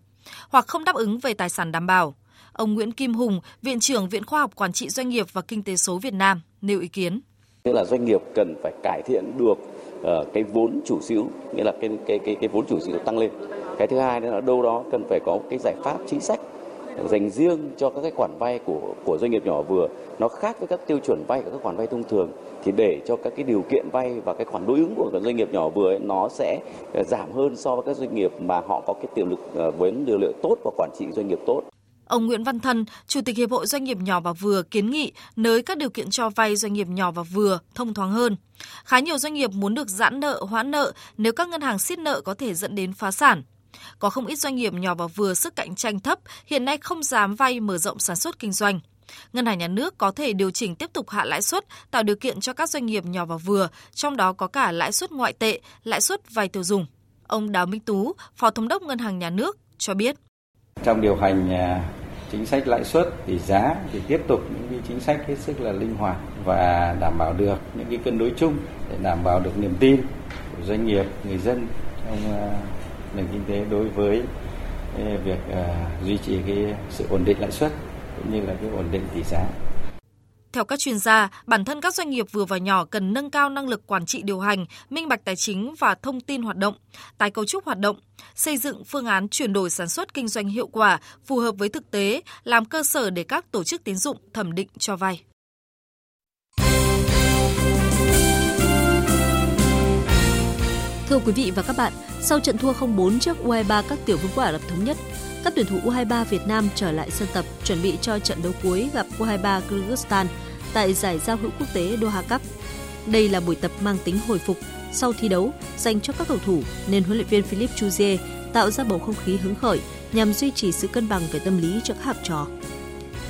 [SPEAKER 22] hoặc không đáp ứng về tài sản đảm bảo. Ông Nguyễn Kim Hùng, Viện trưởng Viện Khoa học Quản trị Doanh nghiệp và Kinh tế số Việt Nam, nêu ý kiến.
[SPEAKER 32] Tức là doanh nghiệp cần phải cải thiện được Ờ, cái vốn chủ sở hữu nghĩa là cái cái cái cái vốn chủ sở hữu tăng lên. Cái thứ hai nữa là đâu đó cần phải có cái giải pháp chính sách dành riêng cho các cái khoản vay của của doanh nghiệp nhỏ vừa. Nó khác với các tiêu chuẩn vay của các khoản vay thông thường. Thì để cho các cái điều kiện vay và cái khoản đối ứng của các doanh nghiệp nhỏ vừa ấy, nó sẽ ờ, giảm hơn so với các doanh nghiệp mà họ có cái tiềm lực ờ, với điều liệu tốt và quản trị doanh nghiệp tốt.
[SPEAKER 22] Ông Nguyễn Văn Thân, Chủ tịch Hiệp hội Doanh nghiệp nhỏ và vừa kiến nghị nới các điều kiện cho vay doanh nghiệp nhỏ và vừa thông thoáng hơn. Khá nhiều doanh nghiệp muốn được giãn nợ, hoãn nợ nếu các ngân hàng siết nợ có thể dẫn đến phá sản. Có không ít doanh nghiệp nhỏ và vừa sức cạnh tranh thấp hiện nay không dám vay mở rộng sản xuất kinh doanh. Ngân hàng nhà nước có thể điều chỉnh tiếp tục hạ lãi suất, tạo điều kiện cho các doanh nghiệp nhỏ và vừa, trong đó có cả lãi suất ngoại tệ, lãi suất vay tiêu dùng. Ông Đào Minh Tú, Phó Thống đốc Ngân hàng Nhà nước cho biết.
[SPEAKER 33] Trong điều hành à, chính sách lãi suất tỷ giá thì tiếp tục những cái chính sách hết sức là linh hoạt và đảm bảo được những cái cân đối chung để đảm bảo được niềm tin của doanh nghiệp, người dân trong ờ, nền kinh tế đối với ờ, việc ờ, duy trì cái sự ổn định lãi suất cũng như là cái ổn định tỷ giá
[SPEAKER 22] theo các chuyên gia, bản thân các doanh nghiệp vừa và nhỏ cần nâng cao năng lực quản trị điều hành, minh bạch tài chính và thông tin hoạt động, tái cấu trúc hoạt động, xây dựng phương án chuyển đổi sản xuất kinh doanh hiệu quả, phù hợp với thực tế, làm cơ sở để các tổ chức tín dụng thẩm định cho vay.
[SPEAKER 34] Thưa quý vị và các bạn, sau trận thua 0-4 trước U23 các tiểu vương quốc Ả Rập Thống Nhất, các tuyển thủ U23 Việt Nam trở lại sân tập chuẩn bị cho trận đấu cuối gặp U23 Kyrgyzstan tại giải giao hữu quốc tế Doha Cup. Đây là buổi tập mang tính hồi phục sau thi đấu dành cho các cầu thủ nên huấn luyện viên Philippe Chuzier tạo ra bầu không khí hứng khởi nhằm duy trì sự cân bằng về tâm lý cho các học trò.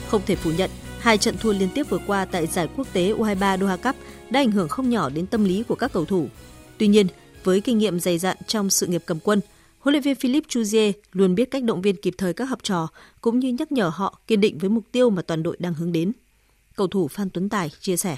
[SPEAKER 34] Không thể phủ nhận, hai trận thua liên tiếp vừa qua tại giải quốc tế U23 Doha Cup đã ảnh hưởng không nhỏ đến tâm lý của các cầu thủ. Tuy nhiên, với kinh nghiệm dày dặn trong sự nghiệp cầm quân, huấn luyện viên Philippe Chuzier luôn biết cách động viên kịp thời các học trò cũng như nhắc nhở họ kiên định với mục tiêu mà toàn đội đang hướng đến. Cầu thủ Phan Tuấn Tài chia sẻ.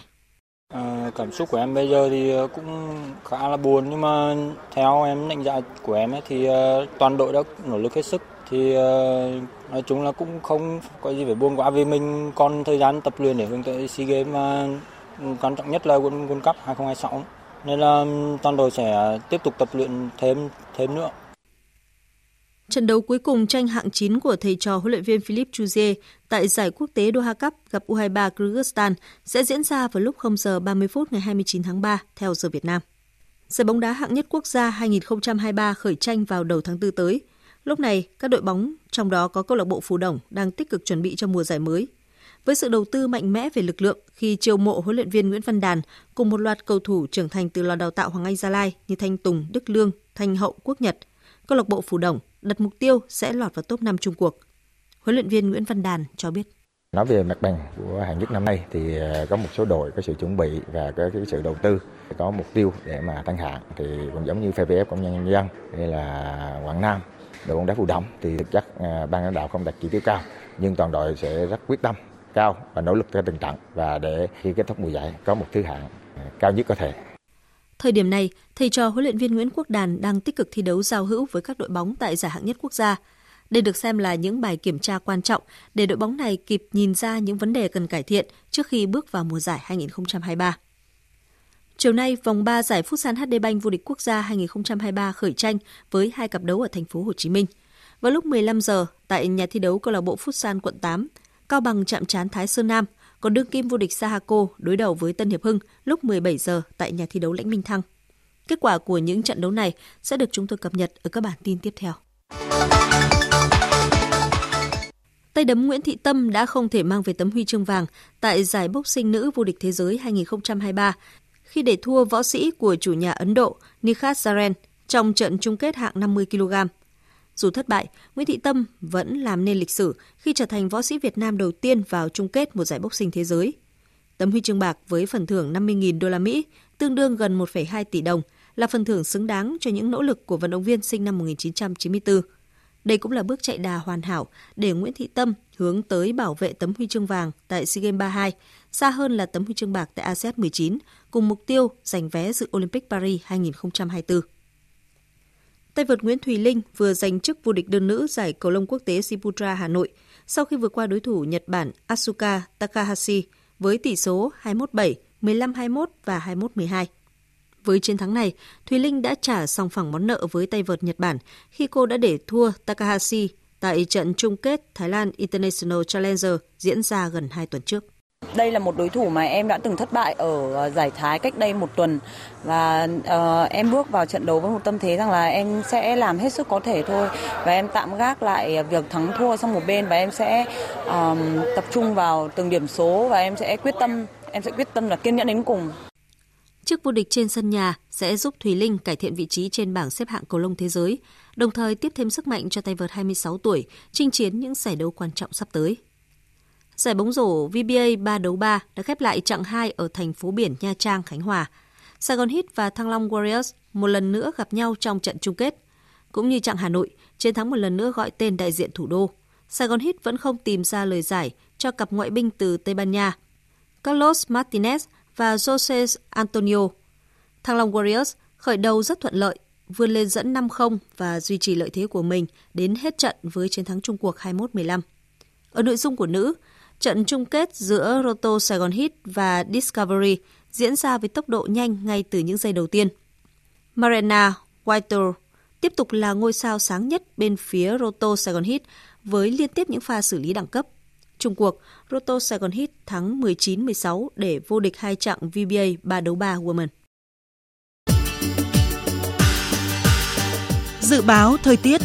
[SPEAKER 35] À, cảm xúc của em bây giờ thì ờ, cũng khá là buồn nhưng mà theo em đánh giá của em ấy, thì ờ, toàn đội đã nỗ lực hết sức thì ờ, nói chung là cũng không có gì phải buồn quá vì mình còn thời gian tập luyện để hướng tới SEA Games mà quan trọng nhất là World Cup 2026 nên là toàn đội sẽ tiếp tục tập luyện thêm thêm nữa.
[SPEAKER 34] Trận đấu cuối cùng tranh hạng 9 của thầy trò huấn luyện viên Philip Chuzier tại giải quốc tế Doha Cup gặp U23 Kyrgyzstan sẽ diễn ra vào lúc 0 giờ 30 phút ngày 29 tháng 3 theo giờ Việt Nam. Giải bóng đá hạng nhất quốc gia 2023 khởi tranh vào đầu tháng 4 tới. Lúc này, các đội bóng, trong đó có câu lạc bộ Phú Đồng, đang tích cực chuẩn bị cho mùa giải mới. Với sự đầu tư mạnh mẽ về lực lượng khi chiêu mộ huấn luyện viên Nguyễn Văn Đàn cùng một loạt cầu thủ trưởng thành từ lò đào tạo Hoàng Anh Gia Lai như Thanh Tùng, Đức Lương, Thanh Hậu, Quốc Nhật, câu lạc bộ phù Đồng đặt mục tiêu sẽ lọt vào top 5 Trung cuộc. Huấn luyện viên Nguyễn Văn Đàn cho biết.
[SPEAKER 36] Nói về mặt bằng của hạng nhất năm nay thì ờ, có một số đội có sự chuẩn bị và có cái sự đầu tư có mục tiêu để mà tăng hạng thì cũng giống như PVF công nhân nhân dân hay là Quảng Nam đội bóng đá phù động thì thực chất ờ, ban lãnh đạo không đặt chỉ tiêu cao nhưng toàn đội sẽ rất quyết tâm cao và nỗ lực theo từng trận và để khi kết thúc mùa giải có một thứ hạng cao nhất có thể.
[SPEAKER 34] Thời điểm này, thầy trò huấn luyện viên Nguyễn Quốc Đàn đang tích cực thi đấu giao hữu với các đội bóng tại giải hạng nhất quốc gia. Đây được xem là những bài kiểm tra quan trọng để đội bóng này kịp nhìn ra những vấn đề cần cải thiện trước khi bước vào mùa giải 2023. Chiều nay, vòng 3 giải Futsal HD Bank vô địch quốc gia 2023 khởi tranh với hai cặp đấu ở thành phố Hồ Chí Minh. Vào lúc 15 giờ tại nhà thi đấu câu lạc bộ Futsal quận 8, Cao Bằng chạm trán Thái Sơn Nam, còn đương kim vô địch Sahako đối đầu với Tân Hiệp Hưng lúc 17 giờ tại nhà thi đấu Lãnh Minh Thăng. Kết quả của những trận đấu này sẽ được chúng tôi cập nhật ở các bản tin tiếp theo. Tay đấm Nguyễn Thị Tâm đã không thể mang về tấm huy chương vàng tại giải boxing nữ vô địch thế giới 2023 khi để thua võ sĩ của chủ nhà Ấn Độ Nikhat Zaren trong trận chung kết hạng 50 kg. Dù thất bại, Nguyễn Thị Tâm vẫn làm nên lịch sử khi trở thành võ sĩ Việt Nam đầu tiên vào chung kết một giải boxing thế giới. Tấm huy chương bạc với phần thưởng 50.000 đô la Mỹ, tương đương gần 1,2 tỷ đồng, là phần thưởng xứng đáng cho những nỗ lực của vận động viên sinh năm 1994. Đây cũng là bước chạy đà hoàn hảo để Nguyễn Thị Tâm hướng tới bảo vệ tấm huy chương vàng tại SEA Games 32, xa hơn là tấm huy chương bạc tại ASEAN 19, cùng mục tiêu giành vé dự Olympic Paris 2024. Tay vợt Nguyễn Thùy Linh vừa giành chức vô địch đơn nữ giải cầu lông quốc tế Siputra Hà Nội sau khi vượt qua đối thủ Nhật Bản Asuka Takahashi với tỷ số 21-7, 15-21 và 21-12. Với chiến thắng này, Thùy Linh đã trả xong phẳng món nợ với tay vợt Nhật Bản khi cô đã để thua Takahashi tại trận chung kết Thái Lan International Challenger diễn ra gần 2 tuần trước.
[SPEAKER 37] Đây là một đối thủ mà em đã từng thất bại ở ờ, giải Thái cách đây một tuần và uh, em bước vào trận đấu với một tâm thế rằng là em sẽ làm hết sức có thể thôi và em tạm gác lại việc thắng thua sang một bên và em sẽ um, tập trung vào từng điểm số và em sẽ quyết tâm em sẽ quyết tâm là kiên nhẫn đến cùng.
[SPEAKER 34] Chức vô địch trên sân nhà sẽ giúp Thùy Linh cải thiện vị trí trên bảng xếp hạng cầu lông thế giới, đồng thời tiếp thêm sức mạnh cho tay vợt 26 tuổi chinh chiến những giải đấu quan trọng sắp tới. Giải bóng rổ VBA 3 đấu 3 đã khép lại chặng 2 ở thành phố biển Nha Trang, Khánh Hòa. Sài Gòn Heat và Thăng Long Warriors một lần nữa gặp nhau trong trận chung kết. Cũng như chặng Hà Nội, chiến thắng một lần nữa gọi tên đại diện thủ đô. Sài Gòn Heat vẫn không tìm ra lời giải cho cặp ngoại binh từ Tây Ban Nha. Carlos Martinez và Jose Antonio. Thăng Long Warriors khởi đầu rất thuận lợi, vươn lên dẫn 5-0 và duy trì lợi thế của mình đến hết trận với chiến thắng chung cuộc 21-15. Ở nội dung của nữ, trận chung kết giữa Roto Sài Gòn Hit và Discovery diễn ra với tốc độ nhanh ngay từ những giây đầu tiên. Marina Whitehall tiếp tục là ngôi sao sáng nhất bên phía Roto Sài Gòn Hit với liên tiếp những pha xử lý đẳng cấp. Trung cuộc, Roto Sài Gòn Hit thắng 19-16 để vô địch hai chặng VBA 3 đấu 3 Women.
[SPEAKER 19] Dự báo thời tiết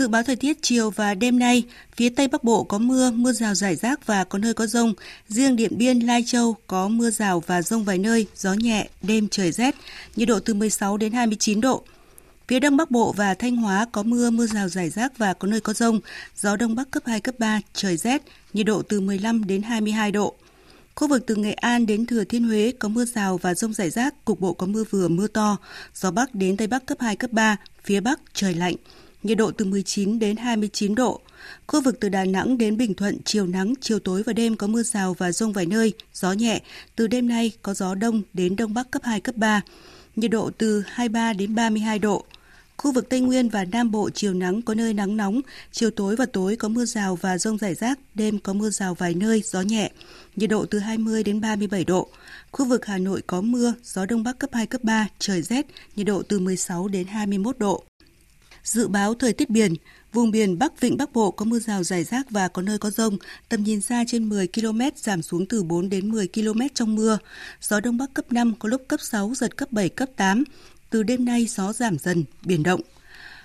[SPEAKER 19] Dự báo thời tiết chiều và đêm nay, phía Tây Bắc Bộ có mưa, mưa rào rải rác và có nơi có rông. Riêng Điện Biên, Lai Châu có mưa rào và rông vài nơi, gió nhẹ, đêm trời rét, nhiệt độ từ 16 đến 29 độ. Phía Đông Bắc Bộ và Thanh Hóa có mưa, mưa rào rải rác và có nơi có rông, gió Đông Bắc cấp 2, cấp 3, trời rét, nhiệt độ từ 15 đến 22 độ. Khu vực từ Nghệ An đến Thừa Thiên Huế có mưa rào và rông rải rác, cục bộ có mưa vừa mưa to, gió Bắc đến Tây Bắc cấp 2, cấp 3, phía Bắc trời lạnh, nhiệt độ từ 19 đến 29 độ. Khu vực từ Đà Nẵng đến Bình Thuận chiều nắng, chiều tối và đêm có mưa rào và rông vài nơi, gió nhẹ. Từ đêm nay có gió đông đến đông bắc cấp 2, cấp 3. Nhiệt độ từ 23 đến 32 độ. Khu vực Tây Nguyên và Nam Bộ chiều nắng có nơi nắng nóng, chiều tối và tối có mưa rào và rông rải rác, đêm có mưa rào vài nơi, gió nhẹ, nhiệt độ từ 20 đến 37 độ. Khu vực Hà Nội có mưa, gió đông bắc cấp 2, cấp 3, trời rét, nhiệt độ từ 16 đến 21 độ. Dự báo thời tiết biển, vùng biển Bắc Vịnh Bắc Bộ có mưa rào rải rác và có nơi có rông, tầm nhìn xa trên 10 km giảm xuống từ 4 đến 10 km trong mưa. Gió đông bắc cấp 5 có lúc cấp 6 giật cấp 7 cấp 8, từ đêm nay gió giảm dần, biển động.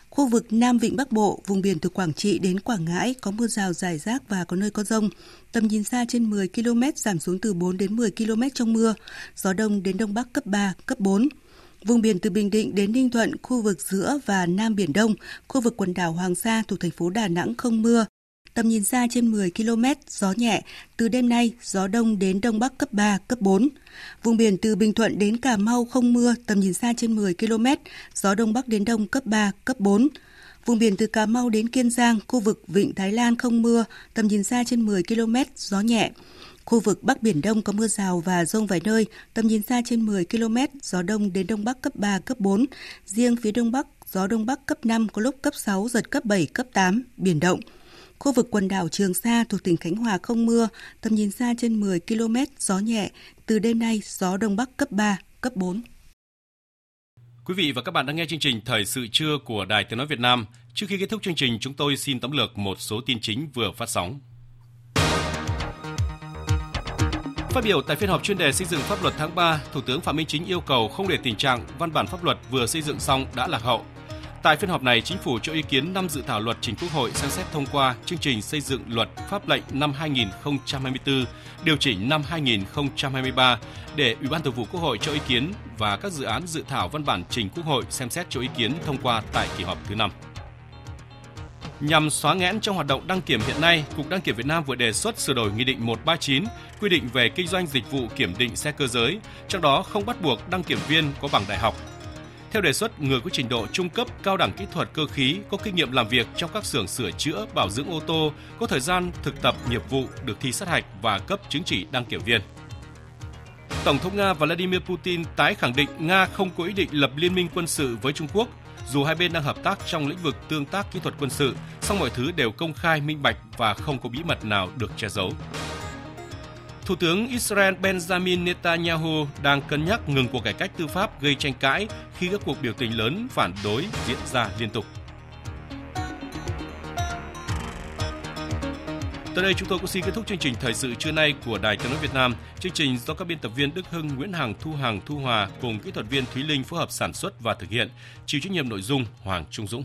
[SPEAKER 19] Khu vực Nam Vịnh Bắc Bộ, vùng biển từ Quảng Trị đến Quảng Ngãi có mưa rào rải rác và có nơi có rông. Tầm nhìn xa trên 10 km giảm xuống từ 4 đến 10 km trong mưa. Gió đông đến đông bắc cấp 3, cấp 4. Vùng biển từ Bình Định đến Ninh Thuận, khu vực giữa và Nam Biển Đông, khu vực quần đảo Hoàng Sa thuộc thành phố Đà Nẵng không mưa. Tầm nhìn xa trên 10 km, gió nhẹ. Từ đêm nay, gió đông đến đông bắc cấp 3, cấp 4. Vùng biển từ Bình Thuận đến Cà Mau không mưa, tầm nhìn xa trên 10 km, gió đông bắc đến đông cấp 3, cấp 4. Vùng biển từ Cà Mau đến Kiên Giang, khu vực Vịnh Thái Lan không mưa, tầm nhìn xa trên 10 km, gió nhẹ. Khu vực Bắc Biển Đông có mưa rào và rông vài nơi, tầm nhìn xa trên 10 km, gió đông đến đông bắc cấp 3, cấp 4. Riêng phía đông bắc, gió đông bắc cấp 5, có lúc cấp 6, giật cấp 7, cấp 8, biển động. Khu vực quần đảo Trường Sa thuộc tỉnh Khánh Hòa không mưa, tầm nhìn xa trên 10 km, gió nhẹ. Từ đêm nay, gió đông bắc cấp 3, cấp 4.
[SPEAKER 1] Quý vị và các bạn đang nghe chương trình Thời sự trưa của Đài Tiếng Nói Việt Nam. Trước khi kết thúc chương trình, chúng tôi xin tóm lược một số tin chính vừa phát sóng. Phát biểu tại phiên họp chuyên đề xây dựng pháp luật tháng 3, Thủ tướng Phạm Minh Chính yêu cầu không để tình trạng văn bản pháp luật vừa xây dựng xong đã lạc hậu. Tại phiên họp này, Chính phủ cho ý kiến 5 dự thảo luật trình Quốc hội xem xét thông qua chương trình xây dựng luật pháp lệnh năm 2024, điều chỉnh năm 2023 để Ủy ban Thường vụ Quốc hội cho ý kiến và các dự án dự thảo văn bản trình Quốc hội xem xét cho ý kiến thông qua tại kỳ họp thứ 5. Nhằm xóa nghẽn trong hoạt động đăng kiểm hiện nay, Cục Đăng kiểm Việt Nam vừa đề xuất sửa đổi Nghị định 139 quy định về kinh doanh dịch vụ kiểm định xe cơ giới, trong đó không bắt buộc đăng kiểm viên có bằng đại học. Theo đề xuất, người có trình độ trung cấp cao đẳng kỹ thuật cơ khí có kinh nghiệm làm việc trong các xưởng sửa chữa, bảo dưỡng ô tô, có thời gian thực tập nghiệp vụ được thi sát hạch và cấp chứng chỉ đăng kiểm viên. Tổng thống Nga Vladimir Putin tái khẳng định Nga không có ý định lập liên minh quân sự với Trung Quốc dù hai bên đang hợp tác trong lĩnh vực tương tác kỹ thuật quân sự, song mọi thứ đều công khai, minh bạch và không có bí mật nào được che giấu. Thủ tướng Israel Benjamin Netanyahu đang cân nhắc ngừng cuộc cải cách tư pháp gây tranh cãi khi các cuộc biểu tình lớn phản đối diễn ra liên tục. Tới đây chúng tôi cũng xin kết thúc chương trình thời sự trưa nay của Đài Tiếng nói Việt Nam. Chương trình do các biên tập viên Đức Hưng, Nguyễn Hằng, Thu Hằng, Thu Hòa cùng kỹ thuật viên Thúy Linh phối hợp sản xuất và thực hiện. Chịu trách nhiệm nội dung Hoàng Trung Dũng.